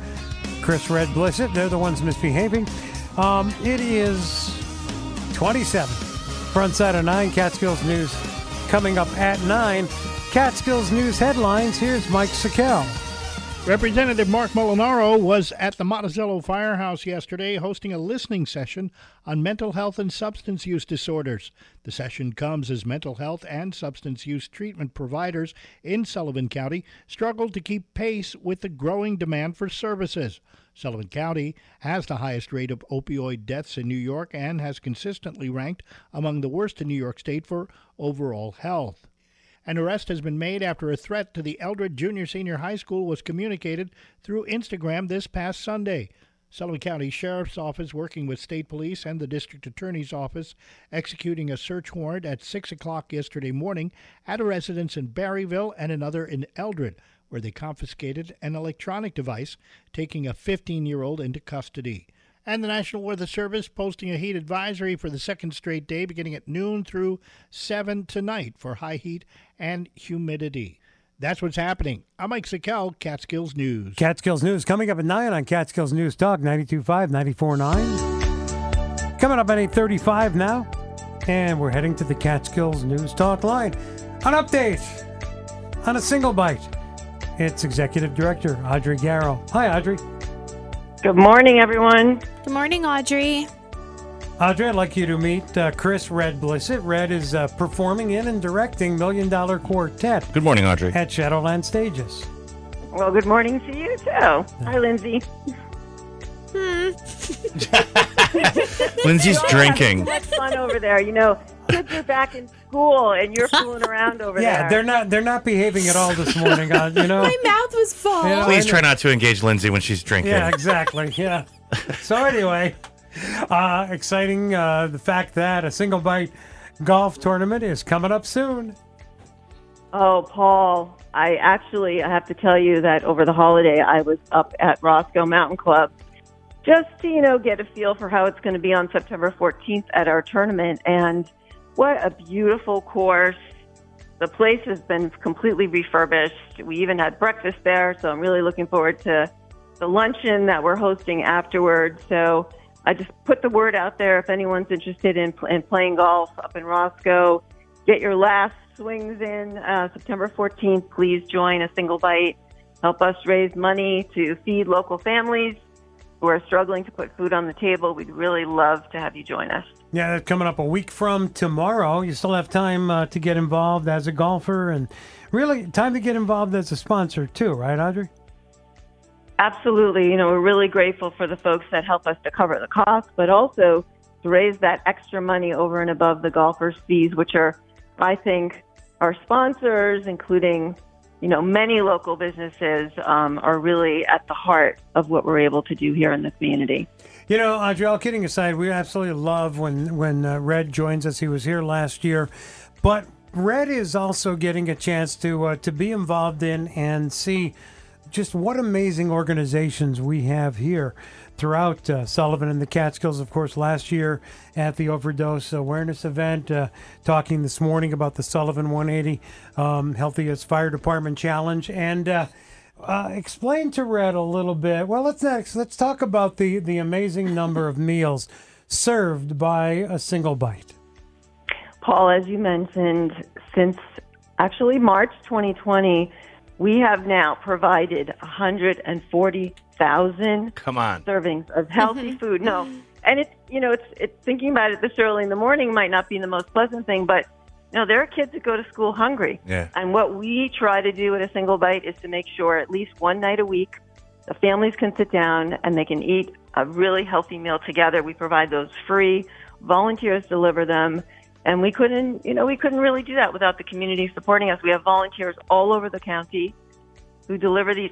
[SPEAKER 6] Chris Red Blissett. They're the ones misbehaving. Um, it is 27. Front side of 9. Catskills News coming up at 9. Catskills News headlines. Here's Mike Sikel.
[SPEAKER 11] Representative Marc Molinaro was at the Monticello Firehouse yesterday hosting a listening session on mental health and substance use disorders. The session comes as mental health and substance use treatment providers in Sullivan County struggle to keep pace with the growing demand for services. Sullivan County has the highest rate of opioid deaths in New York and has consistently ranked among the worst in New York State for overall health. An arrest has been made after a threat to the Eldred Junior Senior High School was communicated through Instagram this past Sunday. Sullivan County Sheriff's Office, working with state police and the district attorney's office, executing a search warrant at 6 o'clock yesterday morning at a residence in Barryville and another in Eldred, where they confiscated an electronic device, taking a 15 year old into custody and the National Weather Service posting a heat advisory for the second straight day beginning at noon through 7 tonight for high heat and humidity. That's what's happening. I'm Mike Sikel, Catskills News.
[SPEAKER 6] Catskills News coming up at 9 on Catskills News Talk 92.5, 94.9. Coming up at 8.35 now. And we're heading to the Catskills News Talk line. An update on a single bite. It's Executive Director Audrey Garro. Hi, Audrey.
[SPEAKER 23] Good morning, everyone.
[SPEAKER 1] Good morning, Audrey.
[SPEAKER 6] Audrey, I'd like you to meet uh, Chris Red Blisset. Red is uh, performing in and directing Million Dollar Quartet.
[SPEAKER 7] Good morning, Audrey.
[SPEAKER 6] At Shadowland Stages.
[SPEAKER 23] Well, good morning to you, too. Hi, Lindsay.
[SPEAKER 1] Hmm.
[SPEAKER 7] Lindsay's drinking.
[SPEAKER 23] So much fun over there. You know, kids are back in school, and you're fooling around over
[SPEAKER 6] yeah,
[SPEAKER 23] there.
[SPEAKER 6] they're not they're not behaving at all this morning. Uh, you know.
[SPEAKER 1] My mouth was full.
[SPEAKER 6] Yeah,
[SPEAKER 7] Please try not to engage Lindsay when she's drinking.
[SPEAKER 6] Yeah, exactly. Yeah. so anyway, uh, exciting uh, the fact that a single bite golf tournament is coming up soon.
[SPEAKER 23] Oh, Paul, I actually I have to tell you that over the holiday I was up at Roscoe Mountain Club just to, you know, get a feel for how it's going to be on September 14th at our tournament and what a beautiful course. The place has been completely refurbished. We even had breakfast there, so I'm really looking forward to the luncheon that we're hosting afterwards. So I just put the word out there if anyone's interested in, in playing golf up in Roscoe, get your last swings in uh, September 14th. Please join a single bite. Help us raise money to feed local families who are struggling to put food on the table. We'd really love to have you join us.
[SPEAKER 6] Yeah, that's coming up a week from tomorrow. You still have time uh, to get involved as a golfer and really time to get involved as a sponsor too, right, Audrey?
[SPEAKER 23] Absolutely. You know, we're really grateful for the folks that help us to cover the cost, but also to raise that extra money over and above the golfers' fees, which are, I think, our sponsors, including, you know, many local businesses, um, are really at the heart of what we're able to do here in the community.
[SPEAKER 6] You know, Audrey, all kidding aside, we absolutely love when when uh, Red joins us. He was here last year, but Red is also getting a chance to uh, to be involved in and see just what amazing organizations we have here throughout uh, Sullivan and the Catskills. Of course, last year at the overdose awareness event, uh, talking this morning about the Sullivan 180 um, Healthiest Fire Department Challenge, and uh, explain to Red a little bit. Well, let's next let's talk about the the amazing number of meals served by a single bite.
[SPEAKER 23] Paul, as you mentioned, since actually March 2020, we have now provided 140,000
[SPEAKER 7] Come on.
[SPEAKER 23] servings of healthy food. No, and it's you know it's it's thinking about it this early in the morning might not be the most pleasant thing, but you know there are kids that go to school hungry.
[SPEAKER 7] Yeah.
[SPEAKER 23] And what we try to do at a single bite is to make sure at least one night a week the families can sit down and they can eat a really healthy meal together. We provide those free. Volunteers deliver them. And we couldn't, you know, we couldn't really do that without the community supporting us. We have volunteers all over the county who deliver these,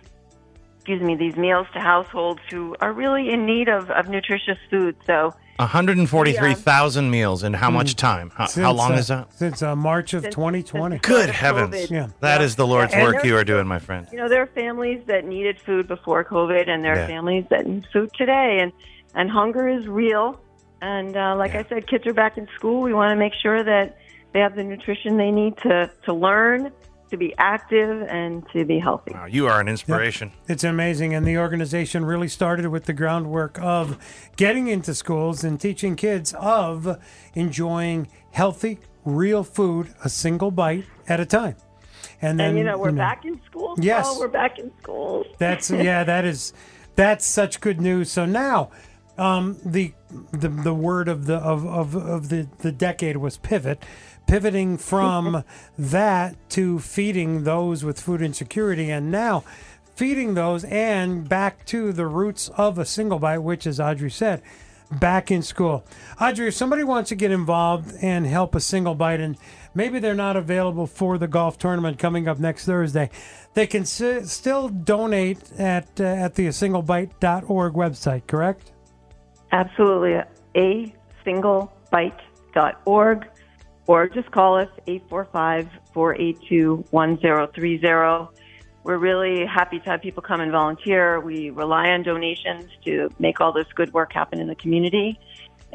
[SPEAKER 23] excuse me, these meals to households who are really in need of, of nutritious food. So
[SPEAKER 7] 143,000 meals in how much time? How, how long
[SPEAKER 6] uh,
[SPEAKER 7] is that?
[SPEAKER 6] Since uh, March of
[SPEAKER 23] Since-
[SPEAKER 6] 2020.
[SPEAKER 23] since
[SPEAKER 7] Good
[SPEAKER 23] of
[SPEAKER 7] heavens.
[SPEAKER 23] COVID.
[SPEAKER 6] Yeah.
[SPEAKER 7] That is the Lord's
[SPEAKER 23] And
[SPEAKER 7] work
[SPEAKER 23] there-
[SPEAKER 7] you are doing, my friend.
[SPEAKER 23] you know, there are families that needed food before COVID, and there are
[SPEAKER 7] Yeah.
[SPEAKER 23] families that need food today, and and hunger is real. And uh, like I said, kids are back in school. We want to make sure that they have the nutrition they need to to learn, to be active, and to be healthy.
[SPEAKER 7] Wow, you are an inspiration.
[SPEAKER 6] It's amazing. And the organization really started with the groundwork of getting into schools and teaching kids of enjoying healthy, real food, a single bite at a time. And then
[SPEAKER 23] and you know we're back in school.
[SPEAKER 6] Yes.
[SPEAKER 23] Oh, we're back in school.
[SPEAKER 6] That's yeah, that is that's such good news. So now, um, the the the word of the of of, of the the decade was pivot, pivoting from that to feeding those with food insecurity, and now feeding those and back to the roots of a single bite, which, as Audrey said, back in school. Audrey, if somebody wants to get involved and help a single bite and maybe they're not available for the golf tournament coming up next Thursday, they can s- still donate at uh, at the singlebite.org website, correct?
[SPEAKER 23] Absolutely. A singlebite.org or just call us 845 482 1030. We're really happy to have people come and volunteer. We rely on donations to make all this good work happen in the community.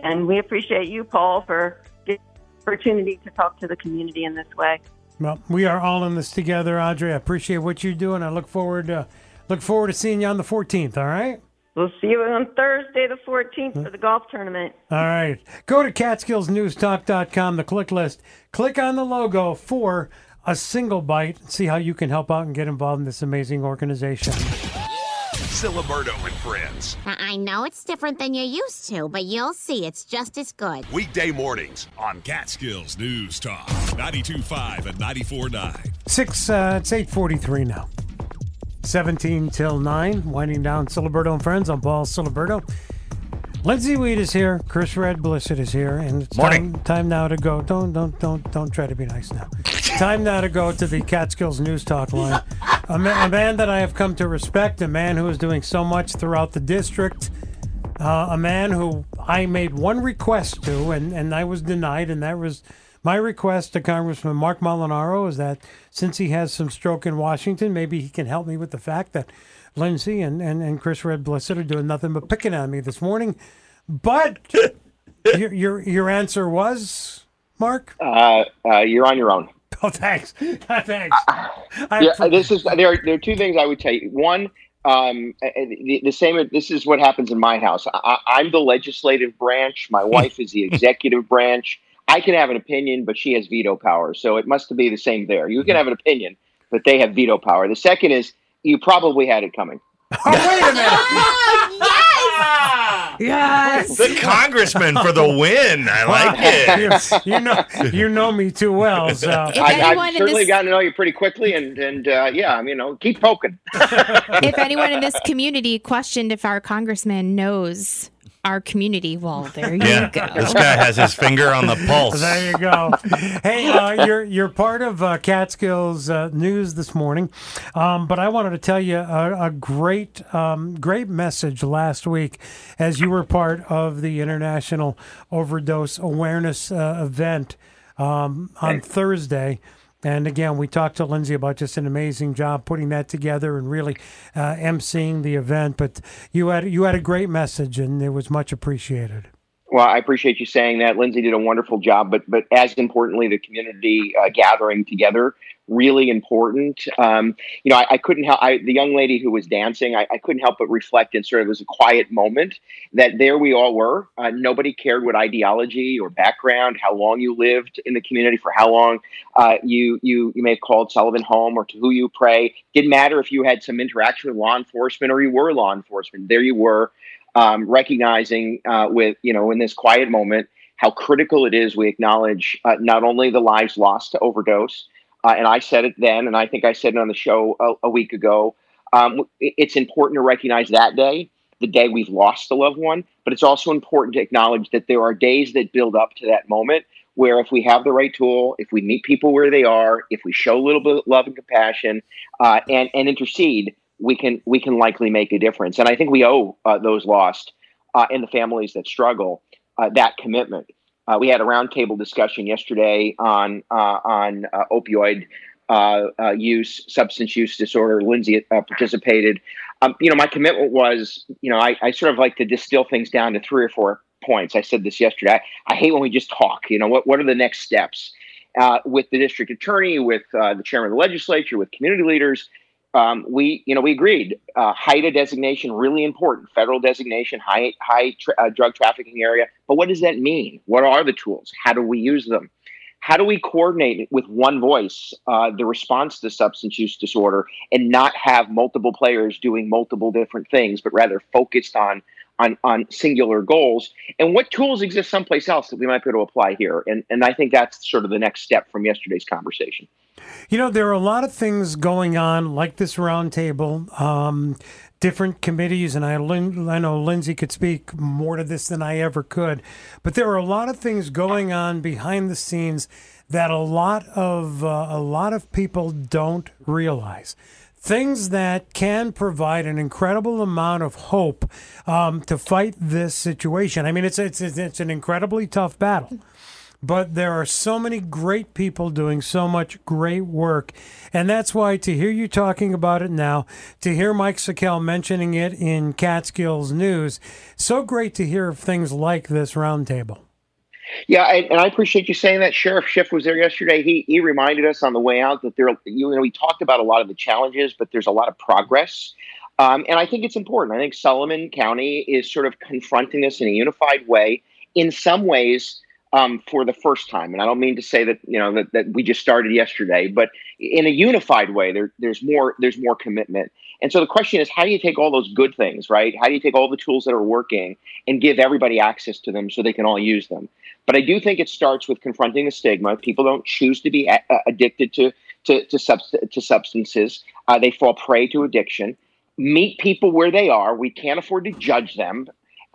[SPEAKER 23] And we appreciate you, Paul, for the opportunity to talk to the community in this way.
[SPEAKER 6] Well, we are all in this together, Audrey. I appreciate what you're doing. I look forward to look forward to seeing you on the 14th. All right.
[SPEAKER 23] We'll see you on Thursday, the 14th, for the golf tournament.
[SPEAKER 6] All right. Go to CatskillsNewsTalk.com, the click list. Click on the logo for a single bite. See how you can help out and get involved in this amazing organization.
[SPEAKER 4] Ciliberto and Friends.
[SPEAKER 24] I know it's different than you're used to, but you'll see it's just as good.
[SPEAKER 4] Weekday mornings on
[SPEAKER 5] Catskills News Talk 92.5 and 94.9.
[SPEAKER 6] Six. Uh, it's eight forty-three now. Seventeen till nine. Winding down. Ciliberto and friends. I'm Paul Ciliberto. Lindsay Wheat is here. Chris Red Blisset is here, and it's
[SPEAKER 7] Morning.
[SPEAKER 6] Time, time now to go. Don't don't don't don't try to be nice now. time now to go to the Catskills News Talk line. A, ma- a man that I have come to respect. A man who is doing so much throughout the district. Uh, a man who I made one request to, and, and I was denied, and that was my request to Congressman Marc Molinaro is that since he has some stroke in Washington, maybe he can help me with the fact that Lindsay and, and, and Chris Red Blisset are doing nothing but picking on me this morning. But your, your your answer was, Mark?
[SPEAKER 20] Uh, uh, you're on your own.
[SPEAKER 6] Oh, thanks. thanks. I-
[SPEAKER 20] yeah, this is there. Are, there are two things I would tell you. One, um, uh, the, the same. This is what happens in my house. I, I'm the legislative branch. My wife is the executive branch. I can have an opinion, but she has veto power. So it must be the same there. You can have an opinion, but they have veto power. The second is you probably had it coming. Oh, wait a minute.
[SPEAKER 1] yes. Yes.
[SPEAKER 7] The congressman for the win. I like it.
[SPEAKER 6] you, you know, you know me too well. So
[SPEAKER 20] I, I've certainly gotten to know you pretty quickly, and and uh, yeah, I mean, you know, keep poking.
[SPEAKER 1] if anyone in this community questioned if our congressman knows our community, well, there you
[SPEAKER 7] Yeah,
[SPEAKER 1] go.
[SPEAKER 7] this guy has his finger on the pulse.
[SPEAKER 6] There you go. hey, uh, you're you're part of uh, Catskills uh, News this morning, um, but I wanted to tell you a, a great um, great message last week as you were part of the International Overdose Awareness uh, event um, on Thursday. And again, we talked to Lindsay about just an amazing job putting that together and really uh, emceeing the event. But you had you had a great message, and it was much appreciated.
[SPEAKER 20] Well, I appreciate you saying that. Lindsay did a wonderful job, but but as importantly, the community uh, gathering together really important. Um, you know, I, I couldn't help I, the young lady who was dancing. I, I couldn't help but reflect and sort of was a quiet moment that there we all were. Uh, nobody cared what ideology or background, how long you lived in the community, for how long uh, you you you may have called Sullivan home or to who you pray. Didn't matter if you had some interaction with law enforcement or you were law enforcement. There you were um, recognizing uh, with you know in this quiet moment how critical it is we acknowledge uh, not only the lives lost to overdose, uh, and I said it then, and I think I said it on the show a, a week ago. Um, it's important to recognize that day, the day we've lost a loved one, but it's also important to acknowledge that there are days that build up to that moment where if we have the right tool, if we meet people where they are, if we show a little bit of love and compassion, uh, and and intercede, we can we can likely make a difference. And I think we owe uh, those lost uh, and the families that struggle uh, that commitment. Uh, we had a roundtable discussion yesterday on uh, on uh, opioid uh, use, substance use disorder. Lindsay participated. Um, you know, my commitment was, you know, I, I sort of like to distill things down to three or four points. I said this yesterday. I, I hate when we just talk. You know, what what are the next steps? Uh, with the district attorney, with uh, the chairman of the legislature, with community leaders, um, we, you know, we agreed. Uh, HIDTA designation really important, federal designation, high high tra- uh, drug trafficking area. But what does that mean? What are the tools? How do we use them? how do we coordinate with one voice uh, the response to substance use disorder and not have multiple players doing multiple different things, but rather focused on on, on singular goals and what tools exist someplace else that we might be able to apply here and and I think that's sort of the next step from yesterday's conversation.
[SPEAKER 6] You know, there are a lot of things going on, like this roundtable, um, different committees, and I, Lin- I know Lindsay could speak more to this than I ever could, but there are a lot of things going on behind the scenes that a lot of uh, a lot of people don't realize. Things that can provide an incredible amount of hope um, to fight this situation. I mean, it's it's it's an incredibly tough battle but there are so many great people doing so much great work. And that's why to hear you talking about it now, to hear Mike Sakel mentioning it in Catskills News, so great to hear of things like this roundtable.
[SPEAKER 20] Yeah, and I appreciate you saying that. Sheriff Schiff was there yesterday. He he reminded us on the way out that there, you know, we talked about a lot of the challenges, but there's a lot of progress. Um, and I think it's important. I think Sullivan County is sort of confronting this in a unified way. In some ways, um, for the first time. And I don't mean to say that you know that, that we just started yesterday, but in a unified way, there, there's more there's more commitment. And so the question is, how do you take all those good things, right? How do you take all the tools that are working and give everybody access to them so they can all use them? But I do think it starts with confronting the stigma. People don't choose to be a- addicted to to to, subst- to substances. Uh, they fall prey to addiction. Meet people where they are. We can't afford to judge them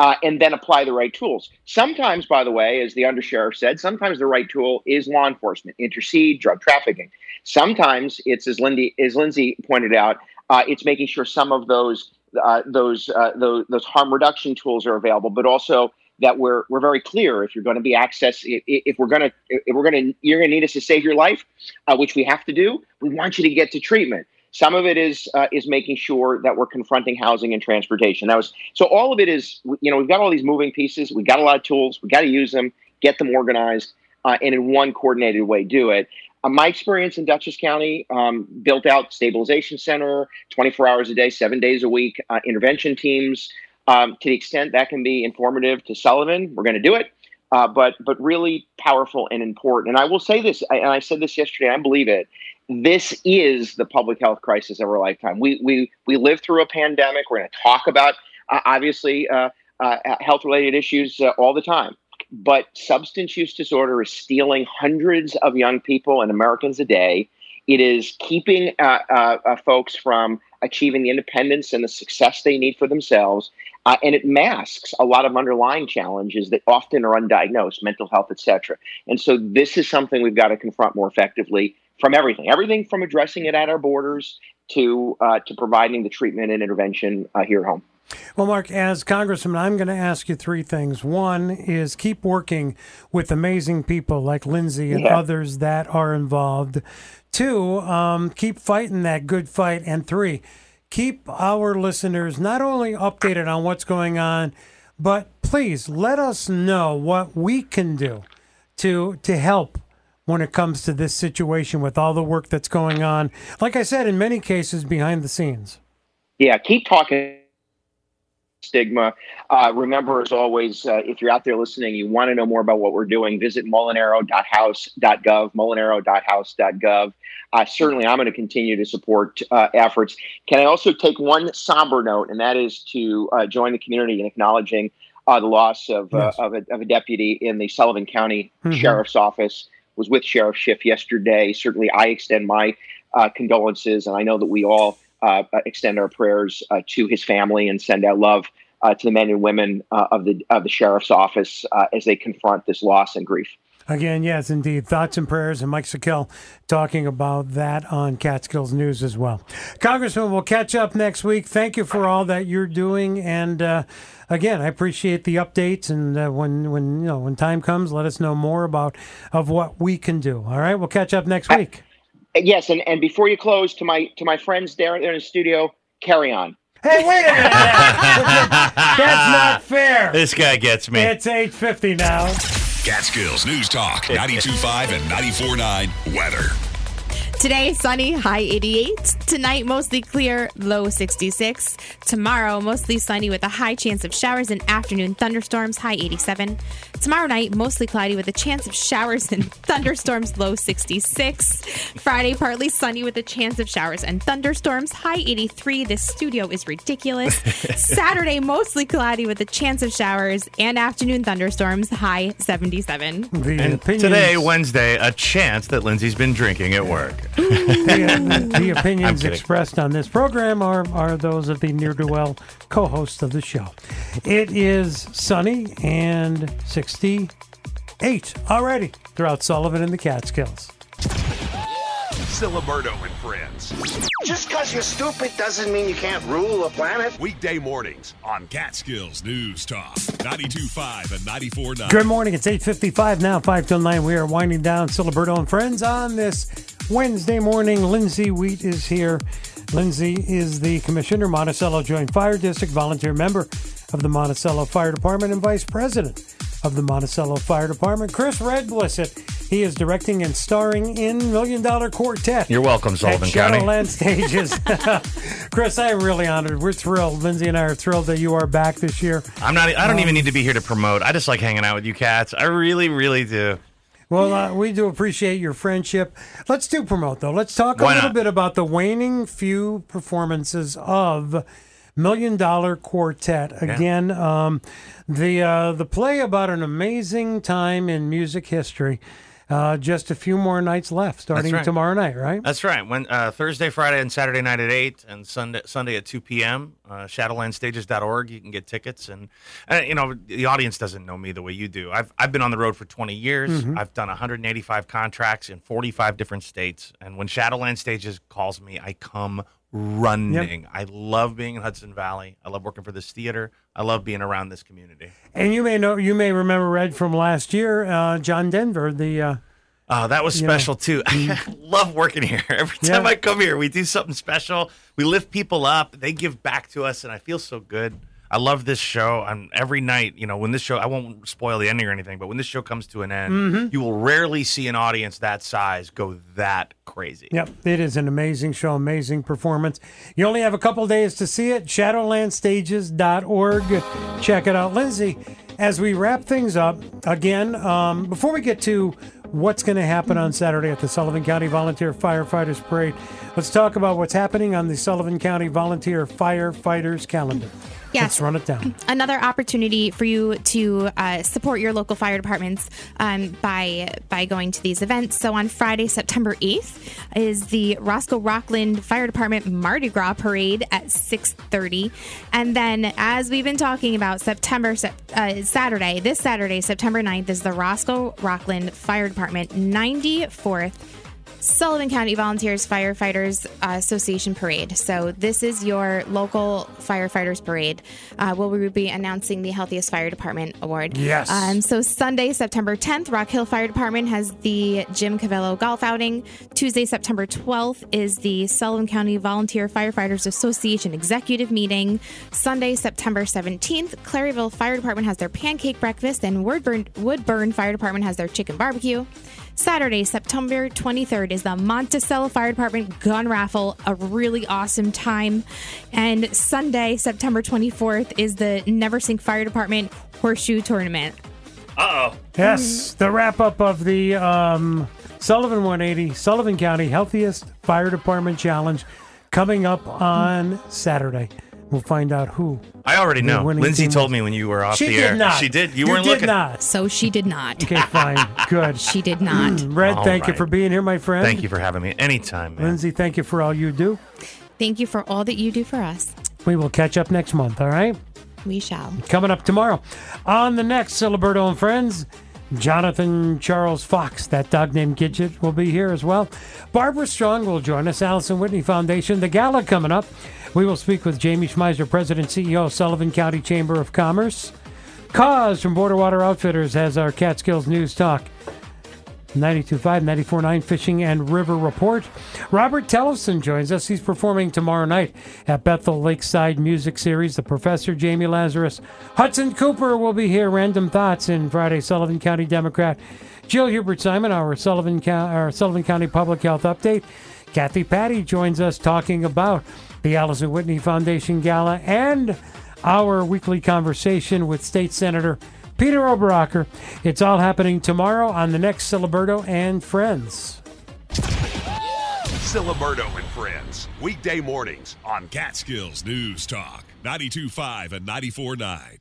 [SPEAKER 20] uh, and then apply the right tools. Sometimes, by the way, as the undersheriff said, sometimes the right tool is law enforcement, intercede, drug trafficking. Sometimes it's, as Lindy, as Lindsay pointed out, uh, it's making sure some of those uh, those, uh, those those harm reduction tools are available, but also that we're we're very clear if you're going to be access if, if we're going to if we're going to you're going to need us to save your life, uh, which we have to do. We want you to get to treatment. Some of it is uh, is making sure that we're confronting housing and transportation. That was so all of it is you know we've got all these moving pieces. We've got a lot of tools. We got to use them, get them organized, uh, and in one coordinated way do it. Uh, my experience in Dutchess County um, built out stabilization center, 24 hours a day, seven days a week, uh, intervention teams. Um, to the extent that can be informative to Sullivan, we're going to do it. Uh, but but really powerful and important. And I will say this, and I said this yesterday. I believe it this is the public health crisis of our lifetime. We we we live through a pandemic. We're going to talk about uh, obviously uh, uh, health related issues uh, all the time, but substance use disorder is stealing hundreds of young people and Americans a day. It is keeping uh, folks from achieving the independence and the success they need for themselves. Uh, and it masks a lot of underlying challenges that often are undiagnosed, mental health, et cetera. And so this is something we've got to confront more effectively from everything, everything from addressing it at our borders to uh, to providing the treatment and intervention uh, here at home.
[SPEAKER 6] Well, Marc, as Congressman, I'm going to ask you three things. One is keep working with amazing people like Lindsay and yeah. others that are involved. Two, um, keep fighting that good fight. And three, keep our listeners not only updated on what's going on, but please let us know what we can do to to help when it comes to this situation with all the work that's going on. Like I said, in many cases, behind the scenes.
[SPEAKER 20] Yeah, keep talking stigma. Uh, remember, as always, uh, if you're out there listening, you want to know more about what we're doing, visit molinaro.house.gov, molinaro.house.gov. Uh, certainly, I'm going to continue to support uh, efforts. Can I also take one somber note, and that is to uh, join the community in acknowledging uh, the loss of, yes. of a, of, a, deputy in the Sullivan County mm-hmm. Sheriff's Office was with Sheriff Schiff yesterday. Certainly, I extend my uh, condolences, and I know that we all extend our prayers uh, to his family and send out love uh, to the men and women uh, of the of the sheriff's office uh, as they confront this loss and grief.
[SPEAKER 6] Again, yes, indeed. Thoughts and prayers, and Mike Sakel talking about that on Catskills News as well. Congressman, we'll catch up next week. Thank you for all that you're doing, and uh, again, I appreciate the updates. And uh, when when you know when time comes, let us know more about of what we can do. All right, we'll catch up next week.
[SPEAKER 20] Yes, and, and before you close, to my to my friends there in the studio, carry on.
[SPEAKER 6] Hey, wait a minute! That's not fair.
[SPEAKER 7] This guy gets me.
[SPEAKER 6] It's eight fifty now.
[SPEAKER 5] Catskills News Talk 92.5 and 94.9 weather.
[SPEAKER 1] Today, sunny, high 88. Tonight, mostly clear, low 66. Tomorrow, mostly sunny with a high chance of showers and afternoon thunderstorms, high 87. Tomorrow night, mostly cloudy with a chance of showers and thunderstorms, low 66. Friday, partly sunny with a chance of showers and thunderstorms, high 83. This studio is ridiculous. Saturday, mostly cloudy with a chance of showers and afternoon thunderstorms, high 77.
[SPEAKER 6] The
[SPEAKER 7] And
[SPEAKER 6] opinions,
[SPEAKER 7] today, Wednesday, a chance that Lindsay's been drinking at work.
[SPEAKER 6] The, the opinions expressed on this program are, are those of the near to well co-host of the show. It is sunny and 68 already throughout Sullivan and the Catskills.
[SPEAKER 4] Ciliberto and Friends.
[SPEAKER 22] Just because you're stupid doesn't mean you can't rule a planet.
[SPEAKER 4] Weekday mornings on
[SPEAKER 5] Catskills News Talk 92.5 and 94.9.
[SPEAKER 6] Good morning. It's 8.55 now, 5 till 9. We are winding down Ciliberto and Friends on this Wednesday morning. Lindsay Wheat is here. Lindsay is the Commissioner, Monticello Joint Fire District, volunteer member of the Monticello Fire Department, and Vice President of the Monticello Fire Department. Chris Red Blisset, he is directing and starring in Million Dollar Quartet.
[SPEAKER 7] You're welcome,
[SPEAKER 6] at
[SPEAKER 7] Sullivan County.
[SPEAKER 6] Shadowland Stages. Chris, I am really honored. We're thrilled. Lindsay and I are thrilled that you are back this year.
[SPEAKER 7] I'm not. I don't
[SPEAKER 6] Um,
[SPEAKER 7] even need to be here to promote. I just like hanging out with you cats. I really, really do.
[SPEAKER 6] Well, uh, we do appreciate your friendship. Let's do promote though. Let's talk a little
[SPEAKER 7] not?
[SPEAKER 6] bit about the waning few performances of Million Dollar Quartet.
[SPEAKER 7] Yeah.
[SPEAKER 6] Again, um, the uh, the play about an amazing time in music history. Uh, just a few more nights left, starting
[SPEAKER 7] right.
[SPEAKER 6] tomorrow night, right?
[SPEAKER 7] That's right. When uh, Thursday, Friday, and Saturday night at eight, and Sunday Sunday at two p.m. Uh, Shadowlandstages.org. You can get tickets, and, and you know the audience doesn't know me the way you do. I've I've been on the road for twenty years.
[SPEAKER 6] Mhm.
[SPEAKER 7] I've done 185 contracts in 45 different states, and when Shadowland Stages calls me, I come running. I love being in Hudson Valley. I love working for this theater. I love being around this community.
[SPEAKER 6] And you may know, you may remember Red from last year, uh, John Denver, the uh,
[SPEAKER 7] Oh, that was
[SPEAKER 6] You know,
[SPEAKER 7] special too. I love working here. Every
[SPEAKER 6] Yeah.
[SPEAKER 7] time I come here, we do something special. We lift people up. They give back to us, and I feel so good. I love this show. And every night, you know, when this show, I won't spoil the ending or anything, but when this show comes to an end,
[SPEAKER 6] Mhm.
[SPEAKER 7] you will rarely see an audience that size go that crazy.
[SPEAKER 6] Yep, it is an amazing show, amazing performance. You only have a couple days to see it. Shadowlandstages.org. Check it out. Lindsay, as we wrap things up, again, um, before we get to what's going to happen on Saturday at the Sullivan County Volunteer Firefighters Parade, let's talk about what's happening on the Sullivan County Volunteer Firefighters calendar.
[SPEAKER 1] Yes.
[SPEAKER 6] Let's run it down.
[SPEAKER 1] another opportunity for you to uh, support your local fire departments um, by by going to these events. So on Friday, September eighth, is the Roscoe Rockland Fire Department Mardi Gras Parade at six thirty, and then as we've been talking about, September uh, Saturday, this Saturday, September 9th, is the Roscoe Rockland Fire Department ninety fourth. Sullivan County Volunteers Firefighters uh, Association Parade. So, this is your local firefighters parade. Uh, where we will be announcing the Healthiest Fire Department Award.
[SPEAKER 6] Yes.
[SPEAKER 1] Um, so, Sunday, September 10th, Rock Hill Fire Department has the Jim Cavello Golf Outing. Tuesday, September 12th, is the Sullivan County Volunteer Firefighters Association Executive Meeting. Sunday, September 17th, Claryville Fire Department has their pancake breakfast, and Woodbourne, Woodbourne Fire Department has their chicken barbecue. Saturday, September 23rd, is the Monticello Fire Department gun raffle, a really awesome time. And Sunday, September 24th, is the Neversink Fire Department Horseshoe Tournament.
[SPEAKER 7] Uh oh.
[SPEAKER 6] Yes, the wrap up of the um, Sullivan 180 Sullivan County Healthiest Fire Department Challenge coming up on Saturday. We'll find out who.
[SPEAKER 7] I already know.
[SPEAKER 6] winning
[SPEAKER 7] Lindsay told
[SPEAKER 6] was.
[SPEAKER 7] me when you were off
[SPEAKER 6] She
[SPEAKER 7] the
[SPEAKER 6] did
[SPEAKER 7] air.
[SPEAKER 6] not.
[SPEAKER 7] She did. You,
[SPEAKER 6] You
[SPEAKER 7] weren't
[SPEAKER 6] did
[SPEAKER 7] looking.
[SPEAKER 6] not.
[SPEAKER 1] So she did not.
[SPEAKER 6] Okay, fine. Good.
[SPEAKER 1] She did not.
[SPEAKER 6] Mm, Red,
[SPEAKER 7] All
[SPEAKER 6] thank you for being here, my friend.
[SPEAKER 7] Thank you for having me. Anytime, man.
[SPEAKER 6] Lindsay, thank you for all you do.
[SPEAKER 1] Thank you for all that you do for us.
[SPEAKER 6] We will catch up next month, all right?
[SPEAKER 1] We shall.
[SPEAKER 6] Coming up tomorrow. On the next Ciliberto and Friends, Jonathan Charles Fox, that dog named Gidget, will be here as well. Barbara Strong will join us, Allison Whitney Foundation, the gala coming up. We will speak with Jamie Schmeiser, President CEO of Sullivan County Chamber of Commerce. Cause from Border Water Outfitters has our Catskills News Talk. 92.5, 94.9 Fishing and River Report. Robert Tellefson joins us. He's performing tomorrow night at Bethel Lakeside Music Series. The Professor Jamie Lazarus. Hudson Cooper will be here. Random Thoughts in Friday. Sullivan County Democrat. Jill Hubert Simon, our Sullivan, our Sullivan County Public Health Update. Kathy Patty joins us talking about the Allison Whitney Foundation Gala and our weekly conversation with State Senator Peter Oberacker. It's all happening tomorrow on the next Ciliberto and Friends.
[SPEAKER 4] Ciliberto and Friends, weekday mornings on
[SPEAKER 5] Catskills News Talk, 92.5 and 94.9.